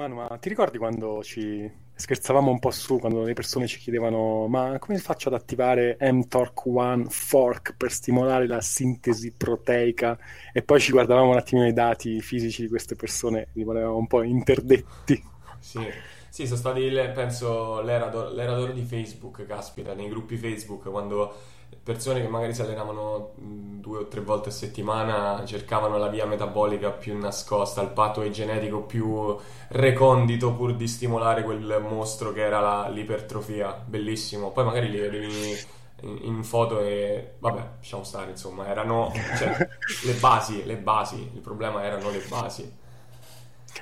Manu, ma ti ricordi quando ci scherzavamo un po' su, quando le persone ci chiedevano ma come faccio ad attivare mTORC1 fork per stimolare la sintesi proteica e poi ci guardavamo un attimino i dati fisici di queste persone, rimanevamo un po' interdetti. Sì, sì sono stati, penso, l'era, d'oro, l'era d'oro di Facebook, caspita, nei gruppi Facebook, quando persone che magari si allenavano due o tre volte a settimana cercavano la via metabolica più nascosta, il pathway genetico più recondito pur di stimolare quel mostro che era la, l'ipertrofia. Bellissimo. Poi magari li vedevi in, in, foto e vabbè, lasciamo stare, insomma, erano cioè, le basi, le basi, il problema erano le basi.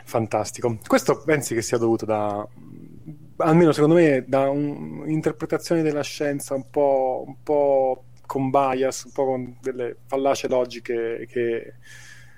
Fantastico. Questo pensi che sia dovuto da almeno secondo me, da un'interpretazione della scienza un po', un po', con bias, un po' con delle fallacie logiche che,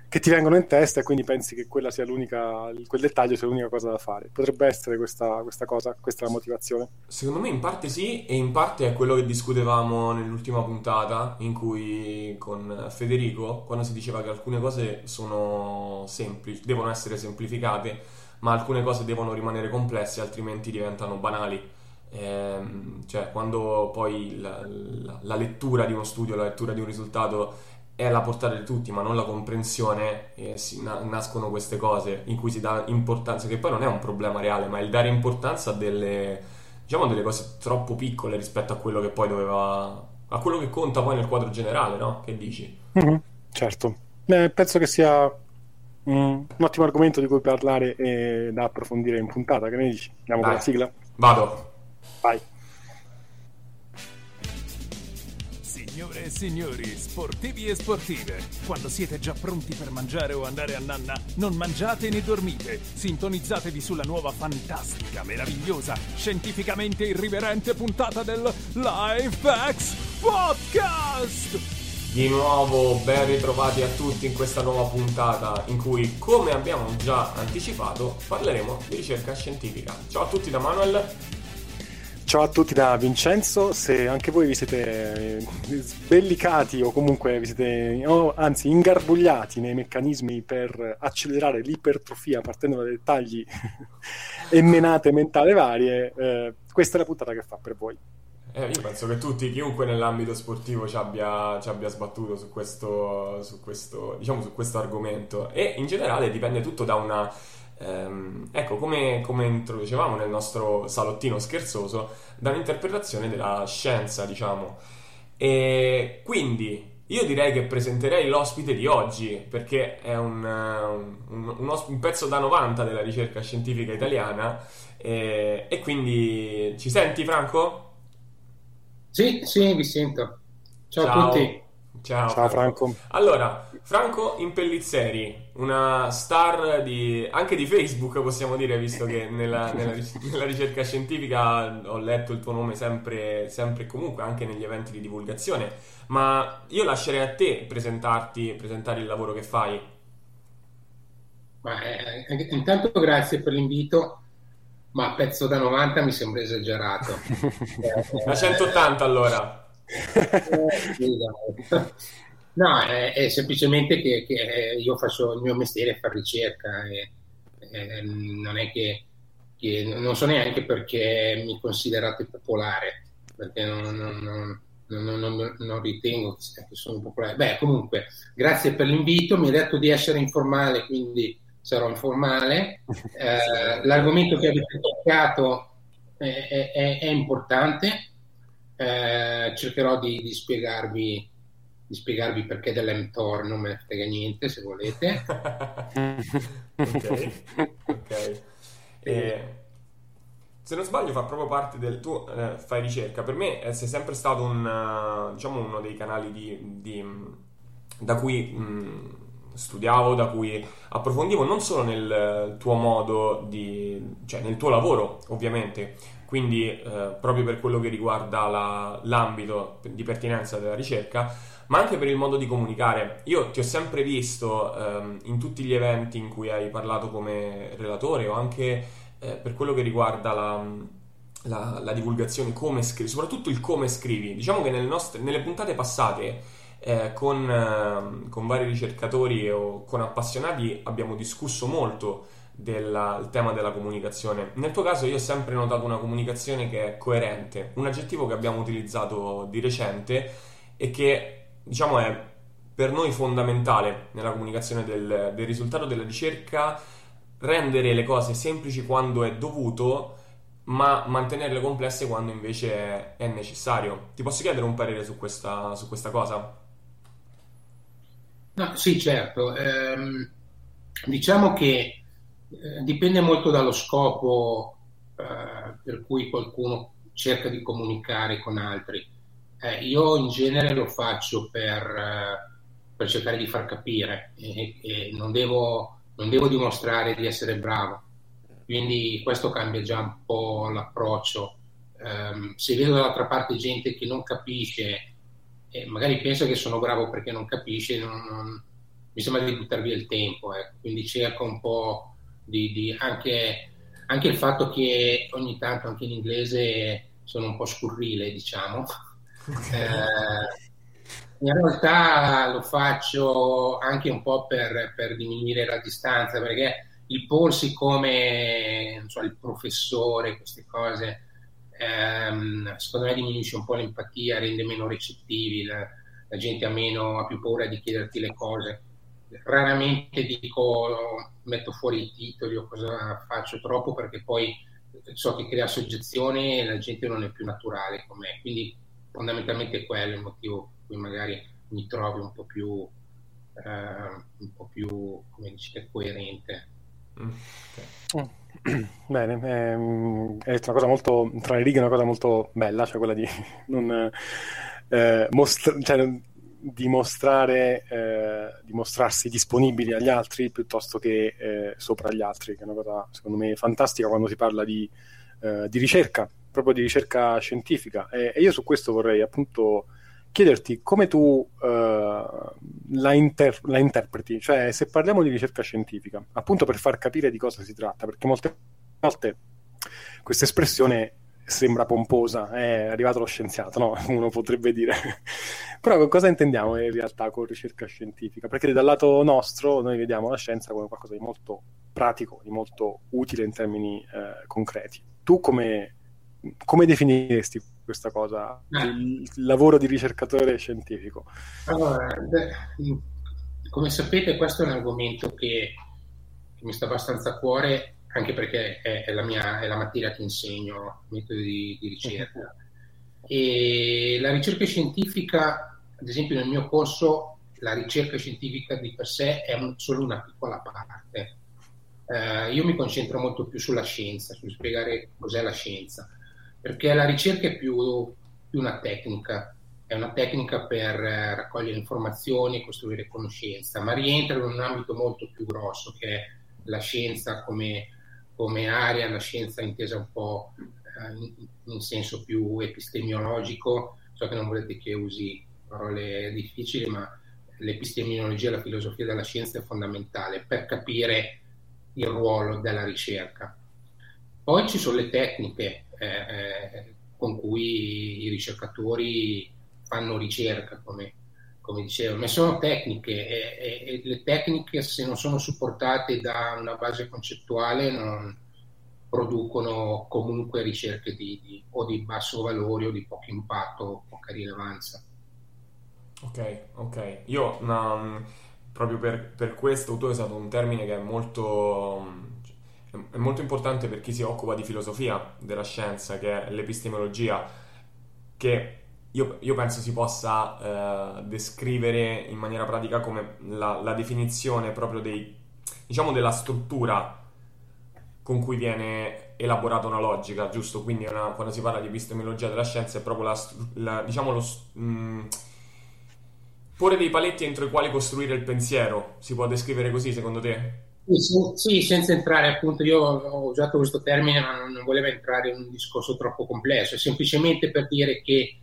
che, ti vengono in testa e quindi pensi che quel dettaglio sia l'unica cosa da fare. Potrebbe essere questa, questa cosa, questa la motivazione? Secondo me in parte sì e in parte è quello che discutevamo nell'ultima puntata in cui con Federico, quando si diceva che alcune cose sono semplici, devono essere semplificate ma alcune cose devono rimanere complesse altrimenti diventano banali. Ehm, cioè, quando poi la, la, la, lettura di uno studio, la lettura di un risultato è alla portata di tutti, ma non la comprensione, eh, si, na, nascono queste cose in cui si dà importanza, che poi non è un problema reale, ma il dare importanza a delle, diciamo, delle cose troppo piccole rispetto a quello che poi doveva, a quello che conta poi nel quadro generale, no? Che dici? Mm-hmm, certo. Beh, penso che sia un ottimo argomento di cui parlare e da approfondire in puntata. Che ne dici? Andiamo Dai. con la sigla? Vado. Vai. Signore e signori, sportivi e sportive, quando siete già pronti per mangiare o andare a nanna, non mangiate né dormite. Sintonizzatevi sulla nuova fantastica, meravigliosa, scientificamente irriverente puntata del LifeX Podcast! Di nuovo ben ritrovati a tutti in questa nuova puntata in cui, come abbiamo già anticipato, parleremo di ricerca scientifica. Ciao a tutti da Manuel. Ciao a tutti da Vincenzo, se anche voi vi siete eh, sbellicati o comunque vi siete, oh, anzi, ingarbugliati nei meccanismi per accelerare l'ipertrofia partendo da dettagli e menate mentali varie, eh, questa è la puntata che fa per voi. Eh, io penso che tutti, chiunque nell'ambito sportivo ci abbia, ci abbia sbattuto su questo, su, questo, diciamo, su questo argomento e in generale dipende tutto da una... Ehm, ecco, come, come, introducevamo nel nostro salottino scherzoso, da un'interpretazione della scienza, diciamo. E quindi io direi che presenterei l'ospite di oggi perché è un, un, un, un pezzo da 90 della ricerca scientifica italiana e, e quindi ci senti Franco? Sì, sì, vi sento. Ciao, Ciao. a tutti. Ciao, Ciao Franco. Allora, Franco Impellizzeri, una star di, anche di Facebook possiamo dire, visto che nella, nella, nella, ricerca scientifica ho letto il tuo nome sempre, sempre e comunque, anche negli eventi di divulgazione, ma io lascerei a te presentarti, presentare il lavoro che fai. Ma, eh, intanto grazie per l'invito ma pezzo da 90 mi sembra esagerato. da 180 allora. no, è, è semplicemente che, che, io faccio il mio mestiere fare ricerca e, e non è che, che, non so neanche perché mi considerate popolare, perché non, non, non, non ritengo che sono popolare. Beh, comunque, grazie per l'invito, mi ha detto di essere informale, quindi sarò informale. Eh, l'argomento che avete toccato è, è, è importante, eh, cercherò di, di, spiegarvi, di, spiegarvi, perché dell'mTOR non me ne frega niente se volete. ok, ok. E, se non sbaglio fa proprio parte del tuo, eh, fai ricerca, per me eh, sei sempre stato un, diciamo uno dei canali di, di, da cui... Mh, studiavo, da cui approfondivo non solo nel tuo modo di, cioè nel tuo lavoro ovviamente, quindi eh, proprio per quello che riguarda la, l'ambito di pertinenza della ricerca, ma anche per il modo di comunicare. Io ti ho sempre visto ehm, in tutti gli eventi in cui hai parlato come relatore o anche eh, per quello che riguarda la, la, la divulgazione, come scrivi, soprattutto il come scrivi. Diciamo che nelle, nostre, nelle puntate passate eh, con, eh, con, vari ricercatori o con appassionati abbiamo discusso molto del tema della comunicazione. Nel tuo caso io ho sempre notato una comunicazione che è coerente, un aggettivo che abbiamo utilizzato di recente e che diciamo è per noi fondamentale nella comunicazione del, del risultato della ricerca, rendere le cose semplici quando è dovuto ma mantenerle complesse quando invece è necessario. Ti posso chiedere un parere su questa, su questa cosa? No, sì, certo. Ehm, diciamo che eh, dipende molto dallo scopo eh, per cui qualcuno cerca di comunicare con altri. Eh, io in genere lo faccio per, eh, per cercare di far capire e, e non, devo, non devo dimostrare di essere bravo. Quindi questo cambia già un po' l'approccio. Um, se vedo dall'altra parte gente che non capisce e magari pensa che sono bravo perché non capisce, non, non, mi sembra di buttare via il tempo. Eh. Quindi cerco un po' di, di anche, anche, il fatto che ogni tanto anche in inglese sono un po' scurrile, diciamo. eh, in realtà lo faccio anche un po' per, per diminuire la distanza, perché il porsi come so, il professore, queste cose, ehm, secondo me diminuisce un po' l'empatia, rende meno recettivi, la, la gente ha, meno, ha più paura di chiederti le cose. Raramente dico, metto fuori i titoli o cosa faccio troppo perché poi so che crea soggezione e la gente non è più naturale con me. Quindi fondamentalmente quello è il motivo per cui magari mi trovi un po' più, eh, un po' più come dice, coerente. Okay. Mm. Bene, ehm, è una cosa molto, tra le righe, una cosa molto bella, cioè quella di non eh, mostra- cioè, dimostrare, eh, dimostrarsi disponibili agli altri piuttosto che eh, sopra gli altri, che è una cosa secondo me fantastica quando si parla di, eh, di ricerca, proprio di ricerca scientifica. E, e, io su questo vorrei appunto chiederti come tu uh, la, inter- la, interpreti, cioè se parliamo di ricerca scientifica, appunto per far capire di cosa si tratta, perché molte volte questa espressione sembra pomposa, è arrivato lo scienziato, no? Uno potrebbe dire. Però cosa intendiamo in realtà con ricerca scientifica? Perché dal lato nostro noi vediamo la scienza come qualcosa di molto pratico, di molto utile in termini eh, concreti. Tu come, come definiresti questa cosa, eh. il lavoro di ricercatore scientifico? Allora, come sapete questo è un argomento che, che mi sta abbastanza a cuore anche perché è, è, la, mia, è la materia che insegno, metodi di, di ricerca. E la ricerca scientifica, ad esempio nel mio corso, la ricerca scientifica di per sé è un, solo una piccola parte. Uh, io mi concentro molto più sulla scienza, sul spiegare cos'è la scienza perché la ricerca è più, più una tecnica, è una tecnica per eh, raccogliere informazioni e costruire conoscenza, ma rientra in un ambito molto più grosso che è la scienza come, come area, la scienza intesa un po' eh, in, in, senso più epistemiologico. So che non volete che usi parole difficili, ma l'epistemiologia, la filosofia della scienza è fondamentale per capire il ruolo della ricerca. Poi ci sono le tecniche, eh, eh, con cui i ricercatori fanno ricerca, come, come dicevo, ma sono tecniche e, e, e, le tecniche se non sono supportate da una base concettuale non producono comunque ricerche di, di, o di basso valore o di poco impatto o poca rilevanza. Ok, ok. Io no, proprio per, per, questo hai usato un termine che è molto è molto importante per chi si occupa di filosofia della scienza, che è l'epistemologia, che io, io penso si possa eh, descrivere in maniera pratica come la, la, definizione proprio dei, diciamo della struttura con cui viene elaborata una logica, giusto? Quindi una, quando si parla di epistemologia della scienza è proprio la, la diciamo lo... Mh, mm, porre dei paletti entro i quali costruire il pensiero, si può descrivere così secondo te? Sì, sì, senza entrare appunto, io ho usato questo termine ma non volevo entrare in un discorso troppo complesso, è semplicemente per dire che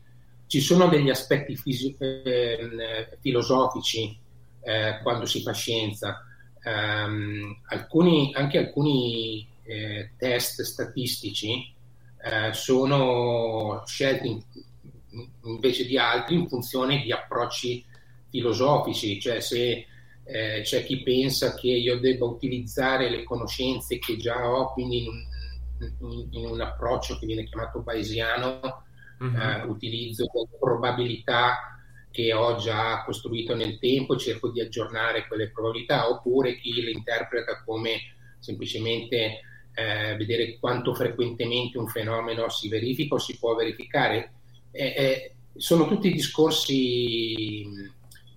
ci sono degli aspetti fisi- eh, filosofici eh, quando si fa scienza, um, alcuni, anche alcuni eh, test statistici eh, sono scelti in, invece di altri in funzione di approcci filosofici, cioè se eh, c'è chi pensa che io debba utilizzare le conoscenze che già ho, quindi in un, in, in un approccio che viene chiamato bayesiano, mm-hmm. eh, utilizzo probabilità che ho già costruito nel tempo, cerco di aggiornare quelle probabilità, oppure chi le interpreta come semplicemente eh, vedere quanto frequentemente un fenomeno si verifica o si può verificare. Eh, eh, sono tutti discorsi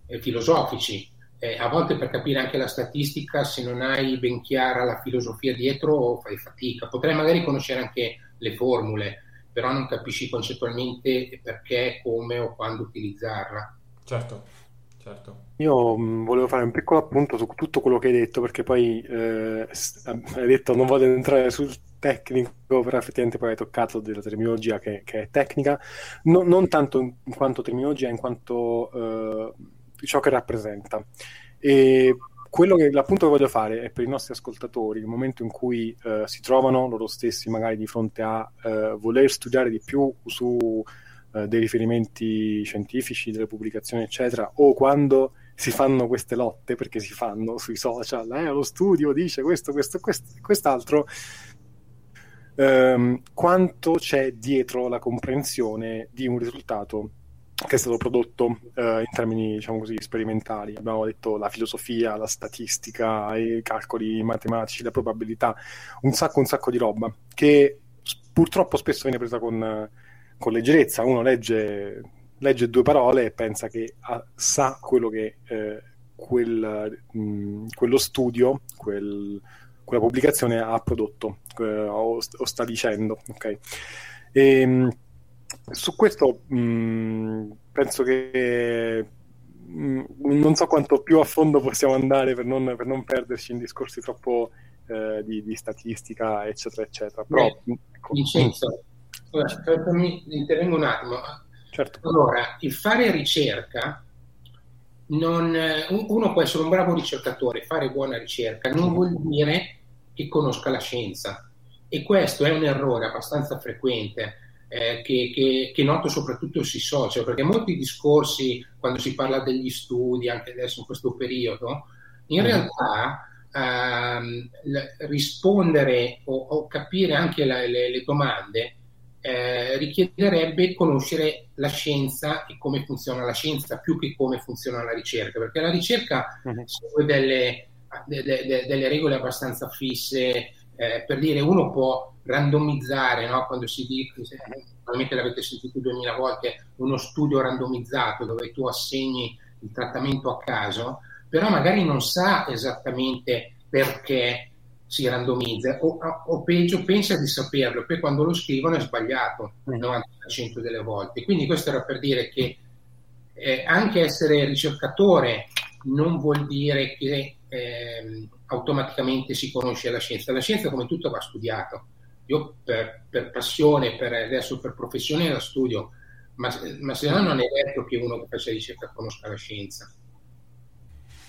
eh, filosofici. Eh, a volte per capire anche la statistica, se non hai ben chiara la filosofia dietro, fai fatica. Potrai magari conoscere anche le formule, però non capisci concettualmente perché, come o quando utilizzarla. Certo. Certo. Io mh, mm, volevo fare un piccolo appunto su tutto quello che hai detto, perché poi eh, hai detto non voglio entrare sul tecnico, però effettivamente poi hai toccato della terminologia che, che è tecnica, no, non tanto in quanto terminologia, in quanto eh, ciò che rappresenta. E quello che l'appunto che voglio fare è per i nostri ascoltatori, il momento in cui eh, si trovano loro stessi magari di fronte a eh, voler studiare di più su eh, dei riferimenti scientifici, delle pubblicazioni, eccetera, o quando si fanno queste lotte, perché si fanno sui social, eh, lo studio dice questo, questo, questo quest'altro, ehm, quanto c'è dietro la comprensione di un risultato che è stato prodotto eh, in termini diciamo così sperimentali abbiamo detto la filosofia, la statistica i calcoli matematici, la probabilità un sacco un sacco di roba che purtroppo spesso viene presa con con leggerezza uno legge, legge due parole e pensa che ha, sa quello che eh, quel, mh, quello studio, quel, quella pubblicazione ha prodotto eh, o, o, sta dicendo. Okay? E, mh, su questo mh, penso che non so quanto più a fondo possiamo andare per non, per non perderci in discorsi troppo eh, di, di, statistica, eccetera, eccetera. Però, Beh, ecco. Vincenzo, Allora, mi intervengo un attimo. Certo. Allora, il fare ricerca, non, uno può essere un bravo ricercatore, fare buona ricerca, non vuol dire che conosca la scienza. E questo è un errore abbastanza frequente eh, che, che, che, noto soprattutto sui social, perché molti discorsi, quando si parla degli studi, anche adesso in questo periodo, in mm. realtà ehm, rispondere o, o, capire anche la, le, le domande eh, richiederebbe conoscere la scienza e come funziona la scienza più che come funziona la ricerca, perché la ricerca uh-huh. segue delle, de, de, delle, regole abbastanza fisse, eh, per dire uno può randomizzare, no? quando si dice, probabilmente l'avete sentito duemila volte, uno studio randomizzato dove tu assegni il trattamento a caso, però magari non sa esattamente perché si randomizza o, o, peggio pensa di saperlo, poi quando lo scrivono è sbagliato il 90% delle volte. Quindi questo era per dire che eh, anche essere ricercatore non vuol dire che eh, automaticamente si conosce la scienza. La scienza come tutto va studiato. Io per, per passione, per, adesso per professione la studio, ma, ma se no non è detto che uno che faccia ricerca conosca la scienza.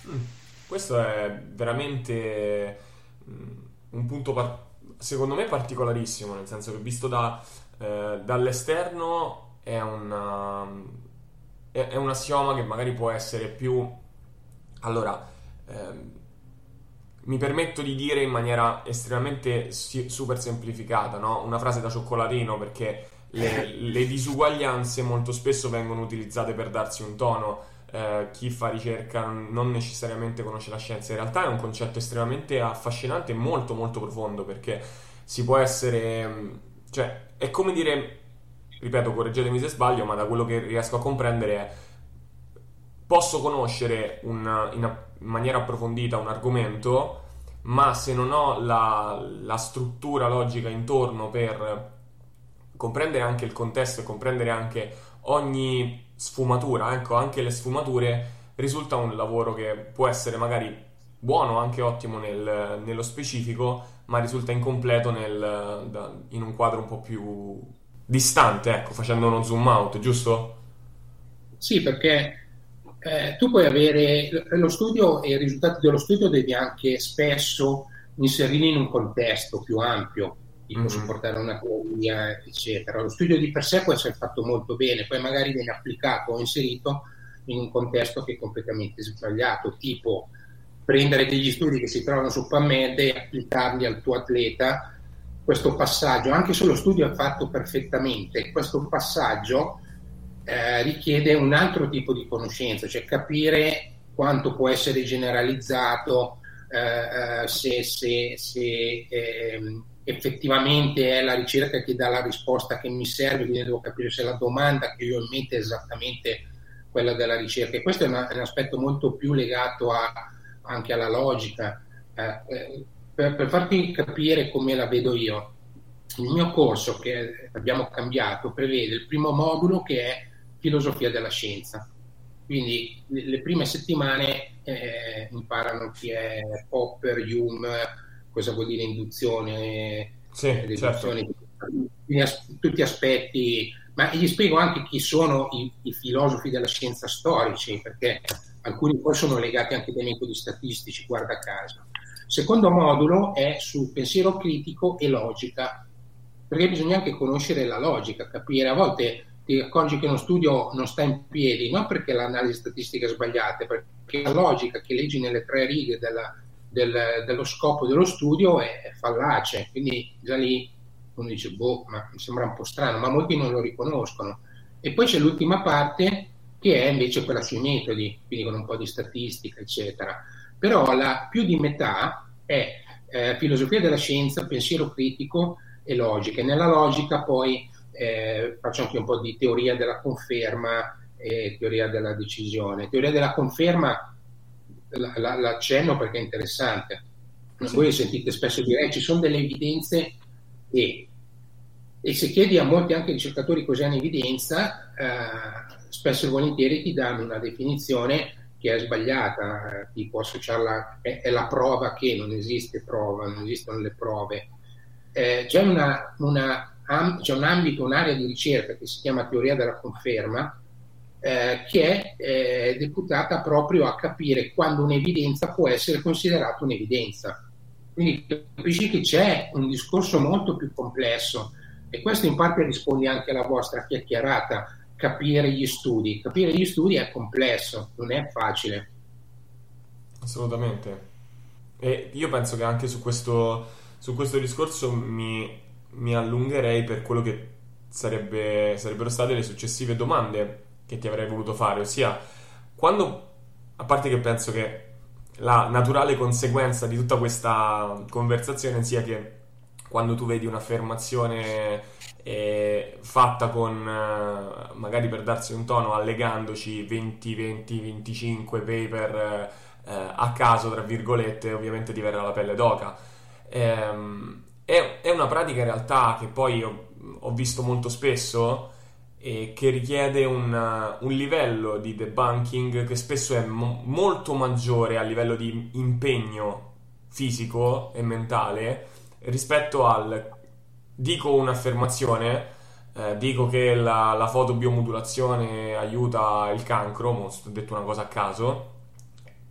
Mm. Questo è veramente Mm, un punto secondo me particolarissimo, nel senso che visto da, eh, dall'esterno è, una, è, è, un assioma che magari può essere più... Allora, ehm, mi permetto di dire in maniera estremamente si- super semplificata, no? una frase da cioccolatino perché le, le disuguaglianze molto spesso vengono utilizzate per darsi un tono eh, chi fa ricerca non necessariamente conosce la scienza. In realtà è un concetto estremamente affascinante e molto molto profondo perché si può essere... Mm, cioè, è come dire, ripeto, correggetemi se sbaglio, ma da quello che riesco a comprendere è posso conoscere un, in, in, maniera approfondita un argomento, ma se non ho la, la, struttura logica intorno per comprendere anche il contesto e comprendere anche ogni sfumatura, ecco, anche le sfumature risulta un lavoro che può essere magari buono, anche ottimo nel, nello specifico, ma risulta incompleto nel, da, in un quadro un po' più distante, ecco, facendo uno zoom out, giusto? Sì, perché eh, tu puoi avere lo studio e i risultati dello studio devi anche spesso inserirli in un contesto più ampio tipo mm-hmm. supportare una teoria, eccetera. Lo studio di per sé può essere fatto molto bene, poi magari viene applicato o inserito in un contesto che è completamente sbagliato, tipo prendere degli studi che si trovano su PubMed e applicarli al tuo atleta, questo passaggio, anche se lo studio è fatto perfettamente, questo passaggio eh, richiede un altro tipo di conoscenza, cioè capire quanto può essere generalizzato, eh, eh se, se, se eh, effettivamente è la ricerca che dà la risposta che mi serve, quindi devo capire se la domanda che io ho in mente è esattamente quella della ricerca. E questo è, una, è un aspetto molto più legato a, anche alla logica. Eh, eh, per, per, farti capire come la vedo io, il mio corso che abbiamo cambiato prevede il primo modulo che è filosofia della scienza. Quindi le prime settimane eh, imparano chi è Popper, Hume, cosa vuol dire induzione, sì, deduzione, certo. tutti aspetti, ma gli spiego anche chi sono i, i, filosofi della scienza storici, perché alcuni poi sono legati anche dai metodi statistici, guarda caso. Il secondo modulo è su pensiero critico e logica, perché bisogna anche conoscere la logica, capire a volte ti accorgi che uno studio non sta in piedi, non perché l'analisi statistica è sbagliata, perché la logica che leggi nelle tre righe della, del, dello scopo dello studio è, è fallace, quindi già lì uno dice, boh, ma mi sembra un po' strano, ma molti non lo riconoscono. E poi c'è l'ultima parte che è invece quella sui metodi, quindi con un po' di statistica, eccetera. Però la più di metà è eh, filosofia della scienza, pensiero critico e logica. E nella logica poi eh, faccio anche un po' di teoria della conferma e teoria della decisione. Teoria della conferma la, la, l'accenno perché è interessante. Sì. Voi sentite spesso dire eh, ci sono delle evidenze e, e se chiedi a molti anche ricercatori cosa hanno evidenza, eh, spesso e volentieri ti danno una definizione che è sbagliata, tipo associarla, è, è la prova che non esiste prova, non esistono le prove. Eh, c'è, una, una, c'è un ambito, un'area di ricerca che si chiama teoria della conferma, eh, che è eh, deputata proprio a capire quando un'evidenza può essere considerata un'evidenza. Quindi capisci che c'è un discorso molto più complesso e questo in parte risponde anche alla vostra chiacchierata, capire gli studi. Capire gli studi è complesso, non è facile. Assolutamente. E io penso che anche su questo, su questo discorso mi, mi allungherei per quello che sarebbe, sarebbero state le successive domande che ti avrei voluto fare, ossia quando, a parte che penso che la naturale conseguenza di tutta questa conversazione sia che quando tu vedi un'affermazione eh, fatta con, eh, magari per darsi un tono, allegandoci 20, 20, 25 paper eh, a caso, tra virgolette, ovviamente ti verrà la pelle d'oca. Ehm, è, una pratica in realtà che poi ho, visto molto spesso e che richiede un, un, livello di debunking che spesso è mo- molto maggiore a livello di impegno fisico e mentale rispetto al dico un'affermazione eh, dico che la, la fotobiomodulazione aiuta il cancro ho detto una cosa a caso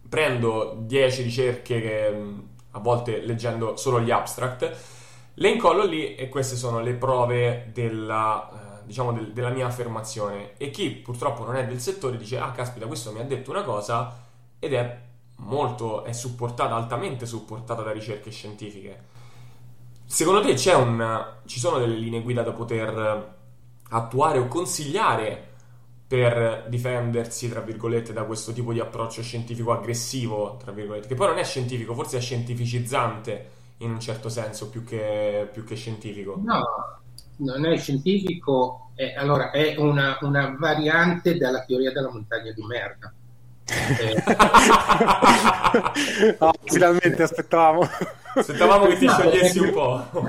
prendo 10 ricerche che a volte leggendo solo gli abstract le incollo lì e queste sono le prove della diciamo, del, della mia affermazione. E chi purtroppo non è del settore dice: Ah, caspita, questo mi ha detto una cosa ed è molto, è supportata, altamente supportata da ricerche scientifiche. Secondo te un, ci sono delle linee guida da poter attuare o consigliare per difendersi, tra virgolette, da questo tipo di approccio scientifico aggressivo, tra virgolette, che poi non è scientifico, forse è scientificizzante in un certo senso più che, più che scientifico. No, non è scientifico, è, allora è una, una, variante della teoria della montagna di merda. Eh, oh, finalmente aspettavamo. Aspettavamo che ti no, sciogliessi un po'.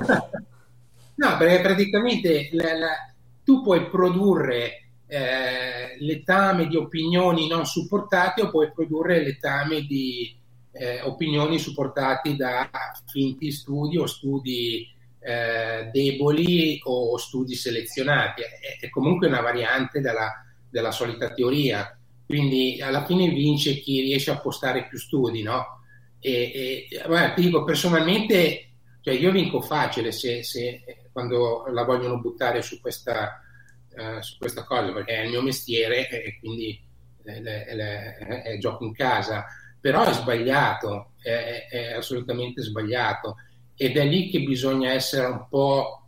no, perché praticamente la, la, tu puoi produrre eh, letame di opinioni non supportate o puoi produrre letame di eh, opinioni supportate da finti studi o studi eh, deboli o studi selezionati, è, è, comunque una variante della, della, solita teoria, quindi alla fine vince chi riesce a postare più studi, no? E, e guarda, ti dico personalmente, cioè io vinco facile se, se quando la vogliono buttare su questa, uh, su questa cosa, perché è il mio mestiere e quindi è, è, è, gioco in casa. Però è sbagliato, è, è assolutamente sbagliato ed è lì che bisogna essere un po'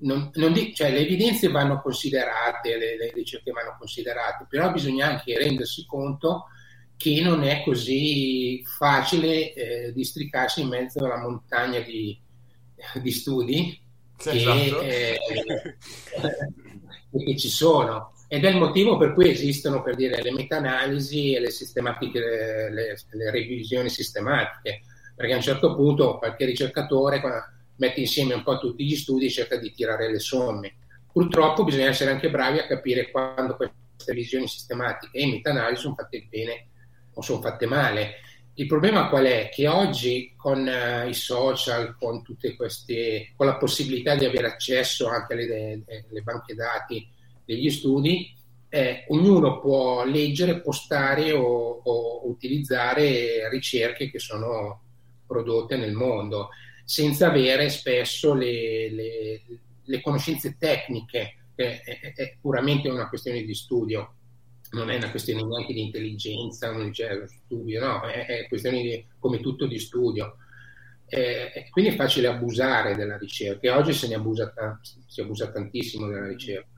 non, non di, cioè, le evidenze vanno considerate, le, le, ricerche vanno considerate, però bisogna anche rendersi conto che non è così facile eh, districarsi in mezzo alla montagna di, di studi che, esatto. eh, che, ci sono. Ed è il motivo per cui esistono, per dire, le meta-analisi e le, sistematiche, le, le revisioni sistematiche, perché a un certo punto qualche ricercatore mette insieme un po' tutti gli studi e cerca di tirare le somme. Purtroppo bisogna essere anche bravi a capire quando queste visioni sistematiche e meta-analisi sono fatte bene o sono fatte male. Il problema qual è? Che oggi con uh, i social, con queste, con la possibilità di avere accesso anche alle, alle banche dati degli studi, eh, ognuno può leggere, postare o, o utilizzare ricerche che sono prodotte nel mondo senza avere spesso le, le, le conoscenze tecniche, è, è, è, puramente una questione di studio, non è una questione neanche di intelligenza, non c'è studio, no, è, è questione di, come tutto di studio. Eh, quindi è facile abusare della ricerca e oggi se ne abusa, si abusa tantissimo della ricerca.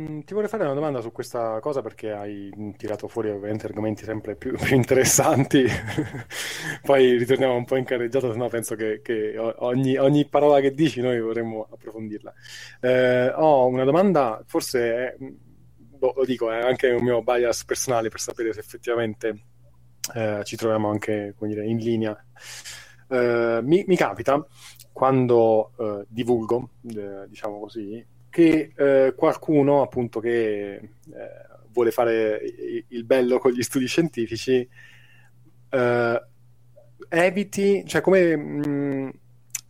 Mm, ti vorrei fare una domanda su questa cosa perché hai tirato fuori ovviamente argomenti sempre più, più interessanti. Poi ritorniamo un po' in carreggiata, se no penso che, che ogni, ogni, parola che dici noi vorremmo approfondirla. Eh, ho una domanda, forse è, boh, lo dico, è anche un mio bias personale per sapere se effettivamente eh, ci troviamo anche dire, in linea. Eh, mi, mi, capita quando eh, divulgo, eh, diciamo così, che eh, qualcuno appunto che eh, vuole fare il bello con gli studi scientifici eh, eviti, cioè come mh, mm,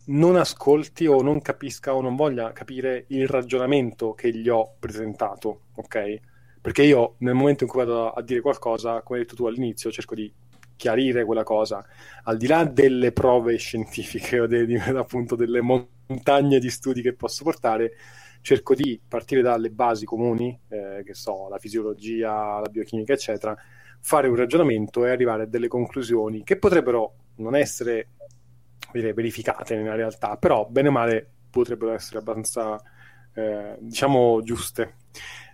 non ascolti o non capisca o non voglia capire il ragionamento che gli ho presentato, ok? Perché io nel momento in cui vado a dire qualcosa, come hai detto tu all'inizio, cerco di chiarire quella cosa, al di là delle prove scientifiche o de, appunto delle montagne di studi che posso portare, cerco di partire dalle basi comuni, eh, che so, la fisiologia, la biochimica, eccetera, fare un ragionamento e arrivare a delle conclusioni che potrebbero non essere dire, verificate nella realtà, però bene o male potrebbero essere abbastanza, eh, diciamo, giuste.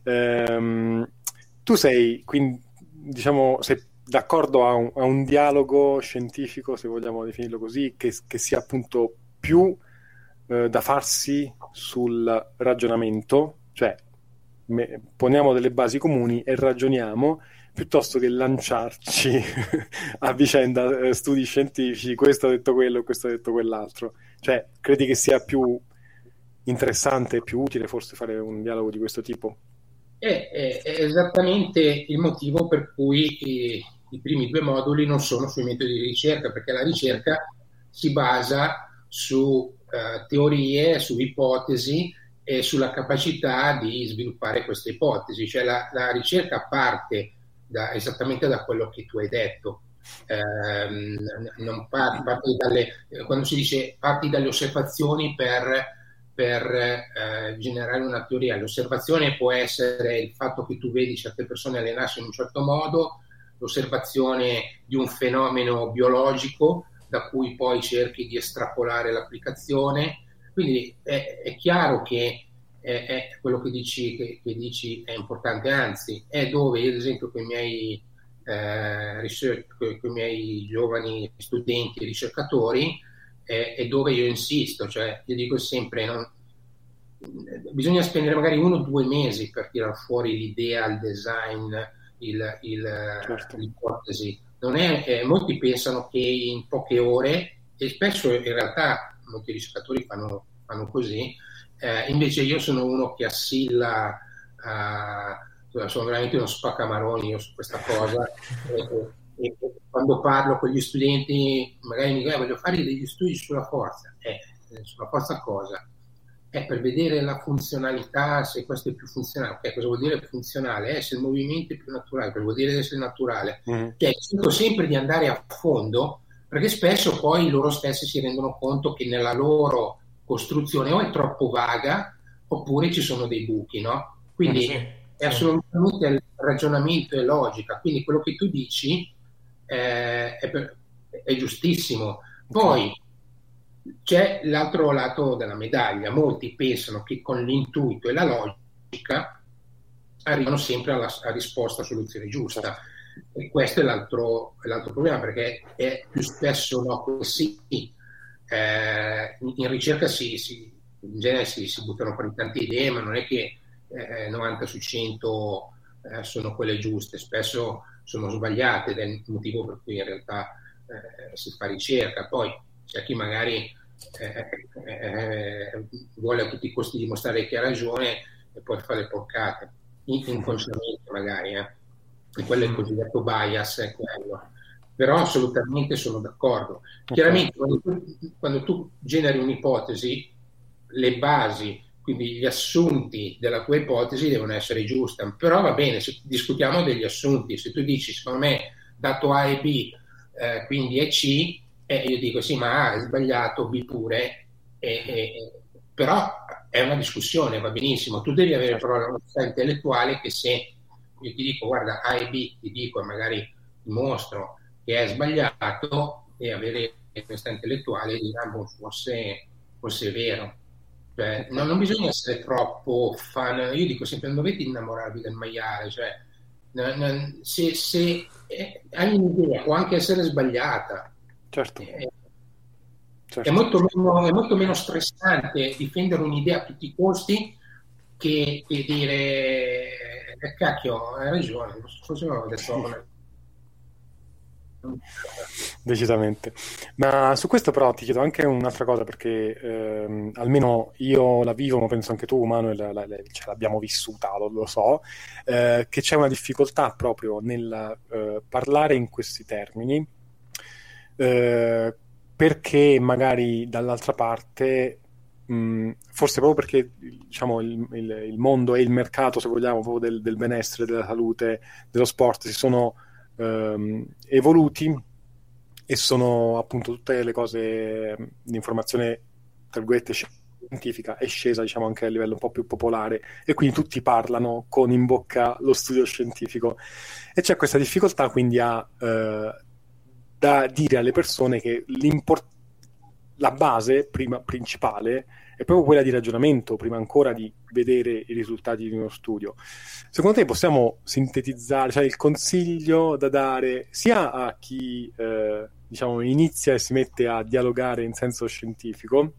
Ehm, tu sei, quindi, diciamo, sei d'accordo a un, a un, dialogo scientifico, se vogliamo definirlo così, che, che sia appunto più eh, da farsi sul ragionamento, cioè me, poniamo delle basi comuni e ragioniamo piuttosto che lanciarci a vicenda eh, studi scientifici, questo ha detto quello, questo ha detto quell'altro. Cioè, credi che sia più interessante e più utile forse fare un dialogo di questo tipo? È, è, è esattamente il motivo per cui i, i, primi due moduli non sono sui metodi di ricerca, perché la ricerca si basa su eh, teorie, su ipotesi e sulla capacità di sviluppare queste ipotesi. Cioè la, la ricerca parte da, esattamente da quello che tu hai detto. Eh, non parti, parti dalle, quando si dice parti dalle osservazioni per, per eh, generare una teoria, l'osservazione può essere il fatto che tu vedi certe persone allenarsi in un certo modo, l'osservazione di un fenomeno biologico, da cui poi cerchi di estrapolare l'applicazione. Quindi è, è chiaro che è, è quello che dici, che, che dici, è importante, anzi è dove io ad esempio con i miei, eh, research, con, i miei giovani studenti e ricercatori è, è, dove io insisto, cioè io dico sempre non, bisogna spendere magari uno o due mesi per tirare fuori l'idea, il design, il, il, certo. l'ipotesi è, eh, molti pensano che in poche ore, e spesso in realtà molti ricercatori fanno, fanno così, eh, invece io sono uno che assilla, uh, sono veramente uno spaccamaroni io su questa cosa. e, e, quando parlo con gli studenti, magari mi dicono, eh, voglio fare degli studi sulla forza. Eh, sulla forza cosa? È per vedere la funzionalità, se questo è più funzionale. Okay, cosa vuol dire funzionale? Eh, se il movimento è più naturale, cosa vuol dire essere naturale? Mm. Cioè, cerco sempre di andare a fondo, perché spesso poi loro stessi si rendono conto che nella loro costruzione o è troppo vaga, oppure ci sono dei buchi, no? Quindi mm, è assolutamente sì. ragionamento e logica. Quindi quello che tu dici eh, è, è, giustissimo. Poi c'è l'altro lato della medaglia. Molti pensano che con l'intuito e la logica arrivano sempre alla, alla risposta, alla soluzione giusta. E questo è l'altro, l'altro problema, perché è più spesso no così. Eh, in ricerca si, si, in genere si, si, buttano fuori tante idee, ma non è che eh, 90 su 100 eh, sono quelle giuste, spesso sono sbagliate ed è il motivo per cui in realtà eh, si fa ricerca. Poi c'è chi magari eh, eh, vuole a tutti i costi dimostrare che ha ragione e poi fa le porcate, inconsciamente magari, eh. e quello è il cosiddetto bias, è quello. Però assolutamente sono d'accordo. Chiaramente quando tu, quando tu generi un'ipotesi, le basi quindi gli assunti della tua ipotesi devono essere giusti, però va bene, se discutiamo degli assunti, se tu dici secondo me dato A e B, eh, quindi è C, eh, io dico sì, ma A è sbagliato, B pure, e, e, però è una discussione, va benissimo, tu devi avere però la onestà intellettuale che se io ti dico guarda A e B, ti dico e magari dimostro che è sbagliato e avere questa intellettuale e dire ah, boh, forse, forse è vero cioè, non, non, bisogna essere troppo fan. Io dico sempre: non dovete innamorarvi del maiale. Cioè, se, se eh, hai un'idea, può anche essere sbagliata. Certo. Eh, certo. È, molto meno, è, molto meno, stressante difendere un'idea a tutti i costi che, che dire: eh, cacchio, hai ragione. Forse non ho detto. Decisamente. Ma su questo però ti chiedo anche un'altra cosa perché ehm, almeno io la vivo, ma penso anche tu, Manuel, la, la, ce l'abbiamo vissuta, lo, lo so, eh, che c'è una difficoltà proprio nel eh, parlare in questi termini eh, perché magari dall'altra parte mh, forse proprio perché diciamo, il, il, il, mondo e il mercato, se vogliamo, proprio del, del benessere, della salute, dello sport si sono ehm, evoluti e sono appunto tutte le cose di informazione tra virgolette scientifica è scesa diciamo anche a livello un po' più popolare e quindi tutti parlano con in bocca lo studio scientifico. E c'è questa difficoltà quindi a eh, da dire alle persone che la base prima, principale è proprio quella di ragionamento prima ancora di vedere i risultati di uno studio. Secondo te possiamo sintetizzare, cioè il consiglio da dare sia a chi eh, diciamo, inizia e si mette a dialogare in senso scientifico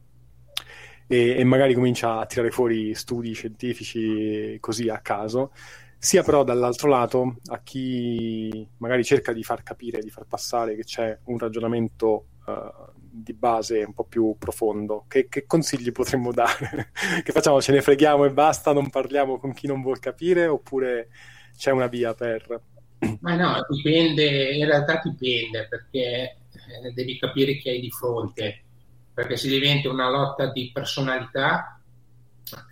e, e magari comincia a tirare fuori studi scientifici così a caso, sia però dall'altro lato a chi magari cerca di far capire, di far passare che c'è un ragionamento uh, di base un po' più profondo. Che, che consigli potremmo dare? che facciamo? Ce ne freghiamo e basta, non parliamo con chi non vuol capire oppure c'è una via per... Ma no, dipende, in realtà dipende perché eh, devi capire chi hai di fronte, perché se diventa una lotta di personalità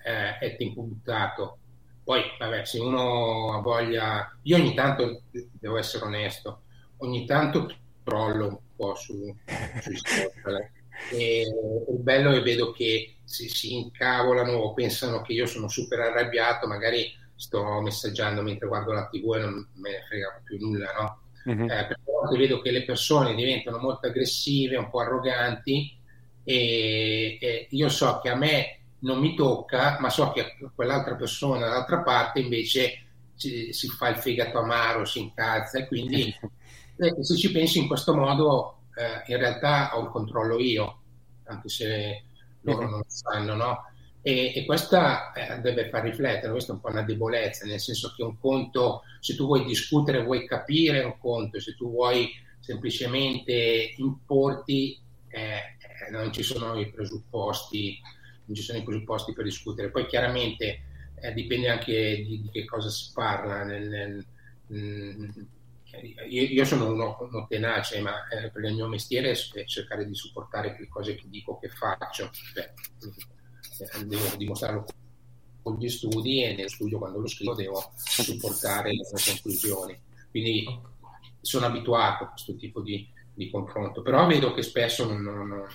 eh, è tempo buttato. Poi, vabbè, se uno ha voglia, io ogni tanto, devo essere onesto, ogni tanto trollo un po' su, sui social. E il bello è vedo che si, si incavolano o pensano che io sono super arrabbiato, magari sto messaggiando mentre guardo la tv e non me ne frega più nulla, no? Mm-hmm. Eh, per volte vedo che le persone diventano molto aggressive, un po' arroganti e, e, io so che a me non mi tocca, ma so che quell'altra persona dall'altra parte invece si, si fa il fegato amaro, si incalza e quindi eh, se ci pensi in questo modo eh, in realtà ho il controllo io, anche se loro non lo sanno, no? E, e questa eh, deve far riflettere, questa è un po' una debolezza, nel senso che un conto, se tu vuoi discutere, vuoi capire un conto, se tu vuoi semplicemente importi, eh, eh, non ci sono i presupposti, non ci sono i presupposti per discutere. Poi chiaramente eh, dipende anche di, di, che cosa si parla nel, nel mh, mm, io, io sono uno, uno, tenace, ma eh, per il mio mestiere è cercare di supportare le cose che dico, che faccio. Cioè, eh, devo dimostrarlo con gli studi e nello studio quando lo scrivo devo supportare le conclusioni. Quindi sono abituato a questo tipo di, di confronto, però vedo che spesso, non, non,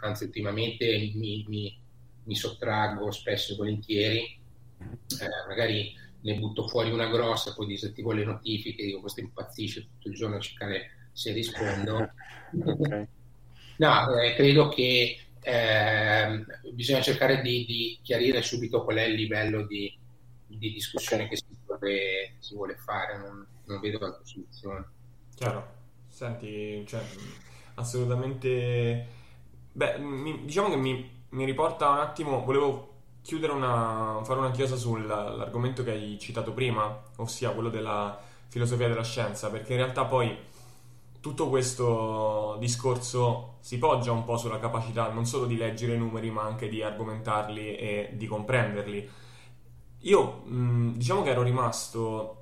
anzi ultimamente mi, mi, mi, sottraggo spesso e volentieri, eh, magari ne butto fuori una grossa, poi disattivo le notifiche, dico questo impazzisce tutto il giorno a cercare se rispondo. okay. No, eh, credo che eh, bisogna cercare di, di, chiarire subito qual è il livello di, di discussione che si vuole, si vuole fare, non, non, vedo altra soluzione. Chiaro, senti, cioè, assolutamente... Beh, mi, diciamo che mi, mi riporta un attimo, volevo chiudere una, fare una chiosa sull'argomento che hai citato prima, ossia quello della filosofia della scienza, perché in realtà poi tutto questo discorso si poggia un po' sulla capacità non solo di leggere i numeri, ma anche di argomentarli e di comprenderli. Io diciamo che ero rimasto.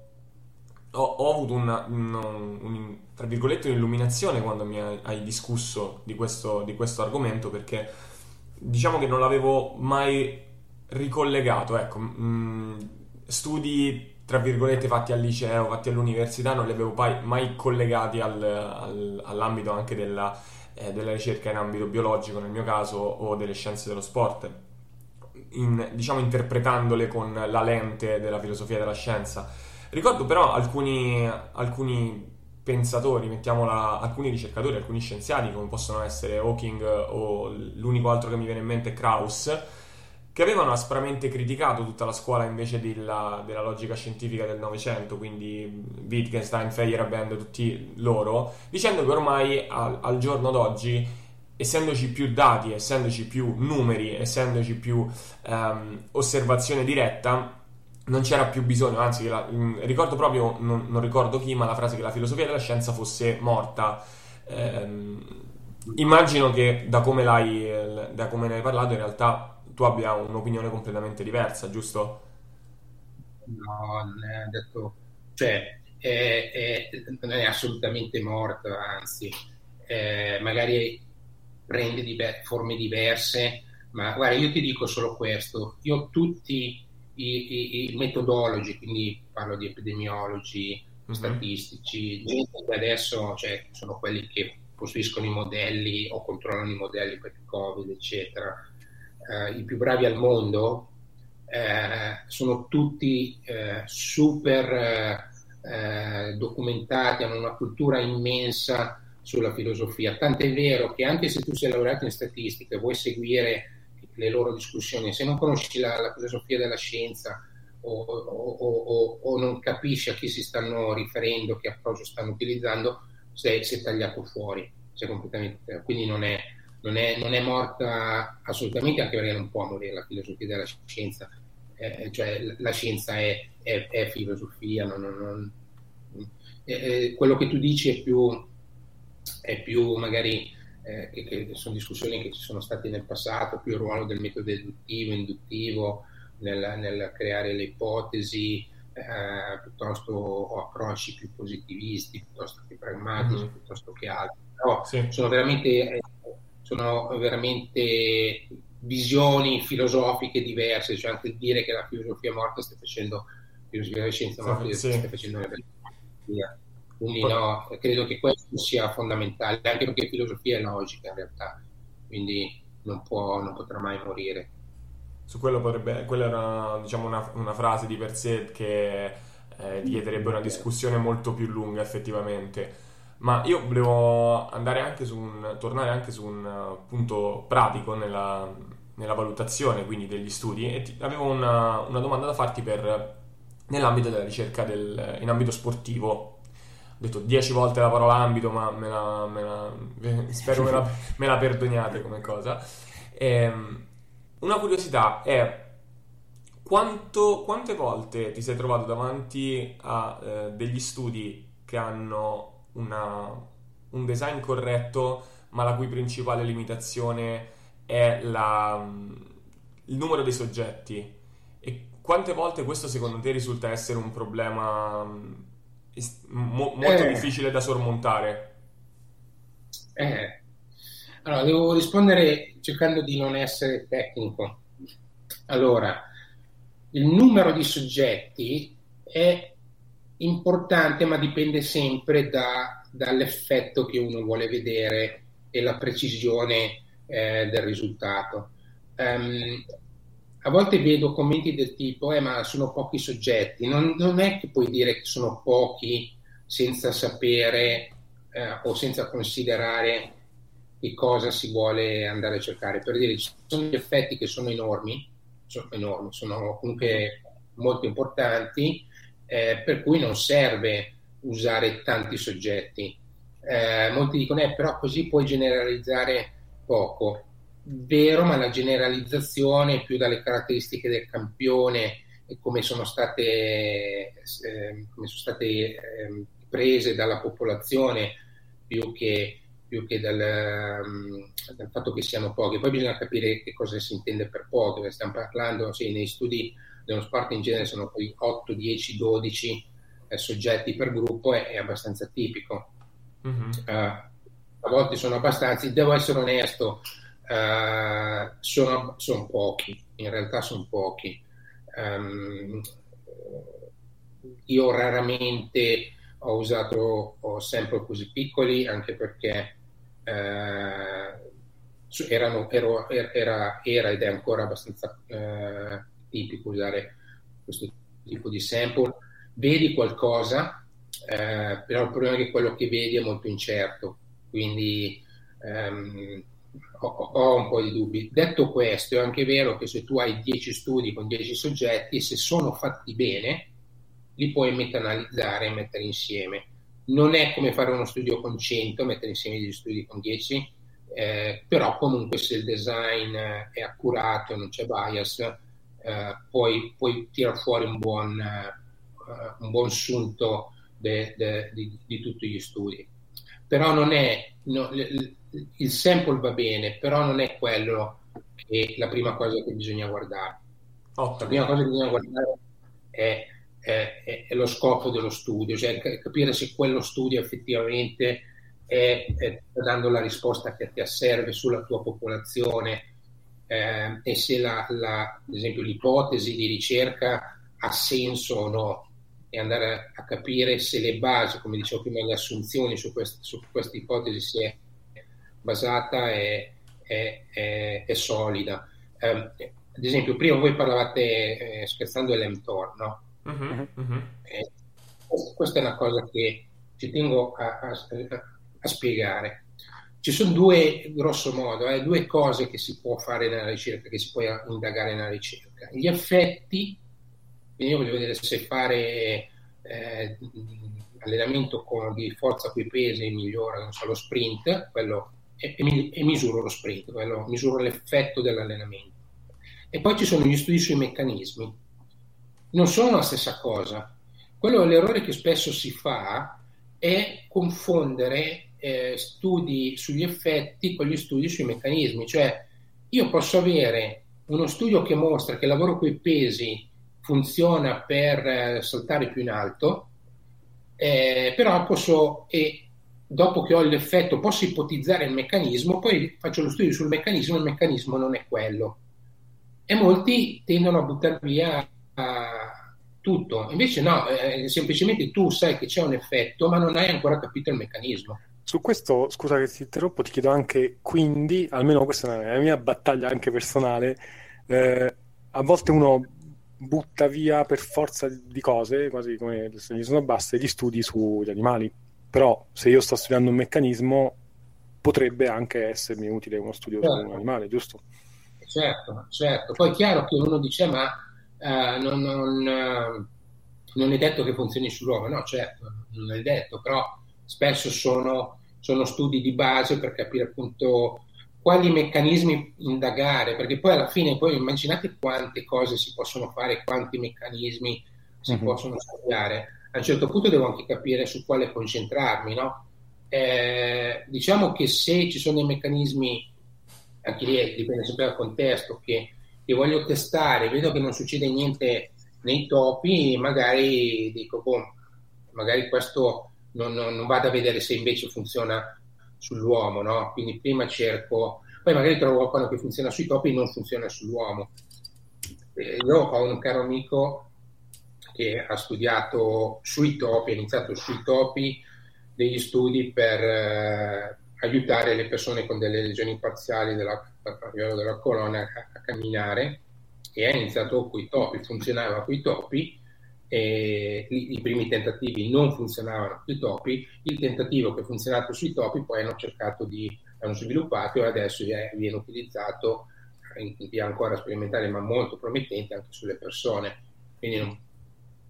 Ho, ho avuto una, una, un, tra virgolette un'illuminazione quando mi hai discusso di questo, di questo argomento perché diciamo che non l'avevo mai ricollegato, ecco, mh, mm, studi tra virgolette fatti al liceo, fatti all'università, non li avevo mai, collegati al, al, all'ambito anche della, eh, della, ricerca in ambito biologico, nel mio caso, o delle scienze dello sport, in, diciamo interpretandole con la lente della filosofia della scienza. Ricordo però alcuni, alcuni pensatori, mettiamola, alcuni ricercatori, alcuni scienziati, come possono essere Hawking o l'unico altro che mi viene in mente è Krauss, che avevano aspramente criticato tutta la scuola invece della, della logica scientifica del Novecento, quindi Wittgenstein, Feyerabend, tutti loro, dicendo che ormai al, al giorno d'oggi essendoci più dati, essendoci più numeri, essendoci più um, osservazione diretta, non c'era più bisogno, anzi, la, mm, ricordo proprio, non, non, ricordo chi, ma la frase che la filosofia della scienza fosse morta. Um, immagino che da come, da come ne hai parlato, in realtà tu abbia un'opinione completamente diversa, giusto? No, non è detto, cioè è, è, non è assolutamente morta, anzi, eh, magari prende diver- forme diverse, ma guarda, io ti dico solo questo, io tutti i, i, i metodologi, quindi parlo di epidemiologi, mm-hmm. statistici, gente che adesso cioè, sono quelli che costruiscono i modelli o controllano i modelli per il Covid, eccetera eh, i più bravi al mondo eh, sono tutti eh, super eh, documentati, hanno una cultura immensa sulla filosofia. Tant'è vero che anche se tu sei laureato in statistica e vuoi seguire le loro discussioni, se non conosci la, la filosofia della scienza o, o, o, o, non capisci a chi si stanno riferendo, che approccio stanno utilizzando, sei, sei tagliato fuori, sei completamente, quindi non è, non è, non è, morta assolutamente, anche perché non può morire la filosofia della scienza, eh, cioè la scienza è, è, filosofia, non, non, eh, quello che tu dici è più, è più magari, eh, che, che, sono discussioni che ci sono state nel passato, più il ruolo del metodo deduttivo, induttivo, nel, nel creare le ipotesi, eh, piuttosto o approcci più positivisti, piuttosto che pragmatici, mm-hmm. piuttosto che altri. Però sì. sono veramente eh, sono veramente visioni filosofiche diverse, cioè anche dire che la filosofia morta sta facendo filosofia della scienza morta sì. sta facendo una filosofia. Quindi no, credo che questo sia fondamentale, anche perché filosofia è logica in realtà, quindi non, può, non potrà mai morire. Su quello potrebbe, quella era diciamo, una, una frase di per sé che eh, richiederebbe una discussione molto più lunga effettivamente. Ma io volevo andare anche su un, tornare anche su un uh, punto pratico nella, nella, valutazione quindi degli studi e ti, avevo una, una, domanda da farti per nell'ambito della ricerca del, in ambito sportivo. Ho detto dieci volte la parola ambito, ma me la, me la, spero me la, me la, perdoniate come cosa. E, ehm, una curiosità è quanto, quante volte ti sei trovato davanti a eh, degli studi che hanno una, un design corretto, ma la cui principale limitazione è la, il numero dei soggetti. E quante volte questo secondo te risulta essere un problema mo- molto eh. difficile da sormontare? Eh. Allora, devo rispondere cercando di non essere tecnico. Allora, il numero di soggetti è importante, ma dipende sempre da, dall'effetto che uno vuole vedere e la precisione eh, del risultato. Um, a volte vedo commenti del tipo, eh, ma sono pochi soggetti. Non, non è che puoi dire che sono pochi senza sapere eh, o senza considerare che cosa si vuole andare a cercare. Per dire, ci sono degli effetti che sono enormi, sono enormi, sono comunque molto importanti, eh, per cui non serve usare tanti soggetti. Eh, molti dicono, eh, però così puoi generalizzare poco. Vero, ma la generalizzazione più dalle caratteristiche del campione e come sono state, eh, come sono state eh, prese dalla popolazione più che, più che dal, um, dal, fatto che siano pochi. Poi bisogna capire che cosa si intende per pochi, perché stiamo parlando, sì, nei studi dello sport in genere sono poi 8, 10, 12 eh, soggetti per gruppo, è, è abbastanza tipico. Mm-hmm. Uh, a volte sono abbastanza, devo essere onesto, uh, sono, sono, pochi, in realtà sono pochi. Um, io raramente ho usato ho sample così piccoli anche perché eh, erano, ero, era, era, ed è ancora abbastanza eh, tipico usare questo tipo di sample. Vedi qualcosa, eh, però il problema è che quello che vedi è molto incerto, quindi ehm, ho, un po' di dubbi. Detto questo, è anche vero che se tu hai 10 studi con 10 soggetti, se sono fatti bene, li puoi metanalizzare e mettere insieme. Non è come fare uno studio con 100, mettere insieme degli studi con 10, eh, però comunque se il design è accurato non c'è bias, eh, puoi, puoi tirare fuori un buon, uh, un buon sunto de, de, di, di, tutti gli studi. Però non è, no, il sample va bene, però non è quello che la prima cosa che bisogna guardare. Oh, la prima cosa che bisogna guardare è è, è, lo scopo dello studio, cioè capire se quello studio effettivamente è, è dando la risposta che ti serve sulla tua popolazione eh, e se la, la, ad esempio l'ipotesi di ricerca ha senso o no e andare a, a capire se le basi, come dicevo prima, le assunzioni su, quest, su questa ipotesi si è basata e è, è, è solida. Eh, ad esempio, prima voi parlavate eh, scherzando dell'mTOR, no? Uh-huh, uh-huh. Eh, questa è una cosa che ci tengo a, a, a spiegare. Ci sono due, grosso modo, eh, due cose che si può fare nella ricerca, che si può indagare nella ricerca. Gli effetti, quindi io voglio vedere se fare eh, allenamento con, di forza coi pesi migliora non so, lo sprint, quello, e, e, e misuro lo sprint, quello, misuro l'effetto dell'allenamento. E poi ci sono gli studi sui meccanismi non sono la stessa cosa. Quello l'errore che spesso si fa è confondere eh, studi sugli effetti con gli studi sui meccanismi, cioè io posso avere uno studio che mostra che il lavoro con i pesi funziona per eh, saltare più in alto, eh, però posso, e dopo che ho l'effetto, posso ipotizzare il meccanismo, poi faccio lo studio sul meccanismo, il meccanismo non è quello. E molti tendono a buttare via tutto. Invece no, eh, semplicemente tu sai che c'è un effetto, ma non hai ancora capito il meccanismo. Su questo, scusa che ti interrompo, ti chiedo anche, quindi, almeno questa è la mia battaglia anche personale, eh, a volte uno butta via per forza di cose, quasi come se gli sono basse, gli studi sugli animali. Però se io sto studiando un meccanismo, potrebbe anche essermi utile uno studio certo. su un animale, giusto? Certo, certo. Poi è chiaro che uno dice, ma eh, non, non, non, è detto che funzioni sull'uomo, no, certo, non è detto, però spesso sono, sono studi di base per capire appunto quali meccanismi indagare, perché poi alla fine poi immaginate quante cose si possono fare, quanti meccanismi si uh-huh. possono studiare. A un certo punto devo anche capire su quale concentrarmi, no? Eh, diciamo che se ci sono dei meccanismi, anche lì dipende sempre dal contesto, che che voglio testare, vedo che non succede niente nei topi, magari dico, boh, magari questo non, non, non vado a vedere se invece funziona sull'uomo, no? Quindi prima cerco, poi magari trovo qualcuno che funziona sui topi e non funziona sull'uomo. Eh, io ho un caro amico che ha studiato sui topi, ha iniziato sui topi degli studi per eh, aiutare le persone con delle lesioni parziali della, della colonna a, camminare e ha iniziato con i topi, funzionava con i topi, i primi tentativi non funzionavano con i topi, il tentativo che ha funzionato sui topi poi hanno cercato di, hanno sviluppato e adesso viene utilizzato in via ancora sperimentale ma molto promettente anche sulle persone. Quindi non,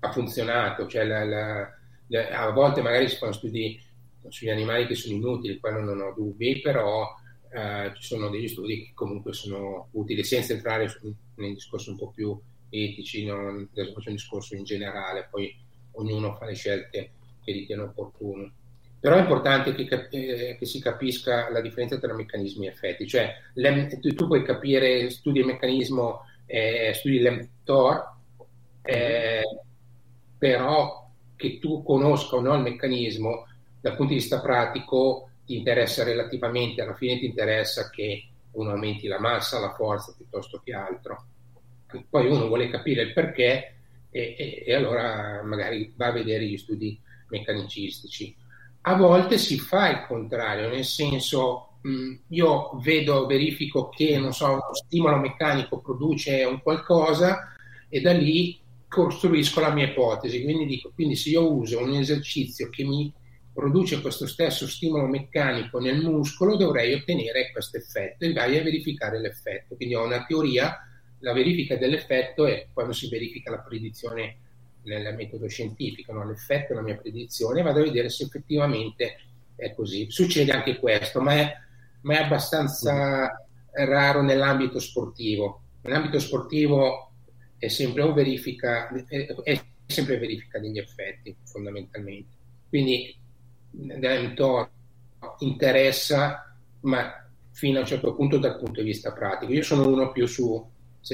ha funzionato, cioè la, la, la, a volte magari si fanno studi sugli animali che sono inutili, quello non ho dubbi, però eh, ci sono degli studi che comunque sono utili, senza entrare nei discorsi un po' più etici, non, adesso faccio un discorso in generale, poi ognuno fa le scelte che ritiene opportune. Però è importante che, eh, che, si capisca la differenza tra meccanismi e effetti, cioè le, tu, puoi capire studi il meccanismo, eh, studi l'EMTOR, eh, però che tu conosca o no il meccanismo dal punto di vista pratico ti interessa relativamente, alla fine ti interessa che uno aumenti la massa, la forza piuttosto che altro. Poi uno vuole capire il perché e, e, e allora magari va a vedere gli studi meccanicistici. A volte si fa il contrario, nel senso mh, io vedo, verifico che so, uno stimolo meccanico produce un qualcosa e da lì costruisco la mia ipotesi. Quindi dico, quindi se io uso un esercizio che mi produce questo stesso stimolo meccanico nel muscolo, dovrei ottenere questo effetto e vai a verificare l'effetto. Quindi ho una teoria, la verifica dell'effetto è quando si verifica la predizione nel metodo scientifico, no? l'effetto è la mia predizione, vado a vedere se effettivamente è così. Succede anche questo, ma è, ma è abbastanza raro nell'ambito sportivo. Nell'ambito sportivo è sempre, o verifica, è sempre verifica degli effetti, fondamentalmente. Quindi dell'entorno interessa, ma fino a un certo punto dal punto di vista pratico. Io sono uno più su,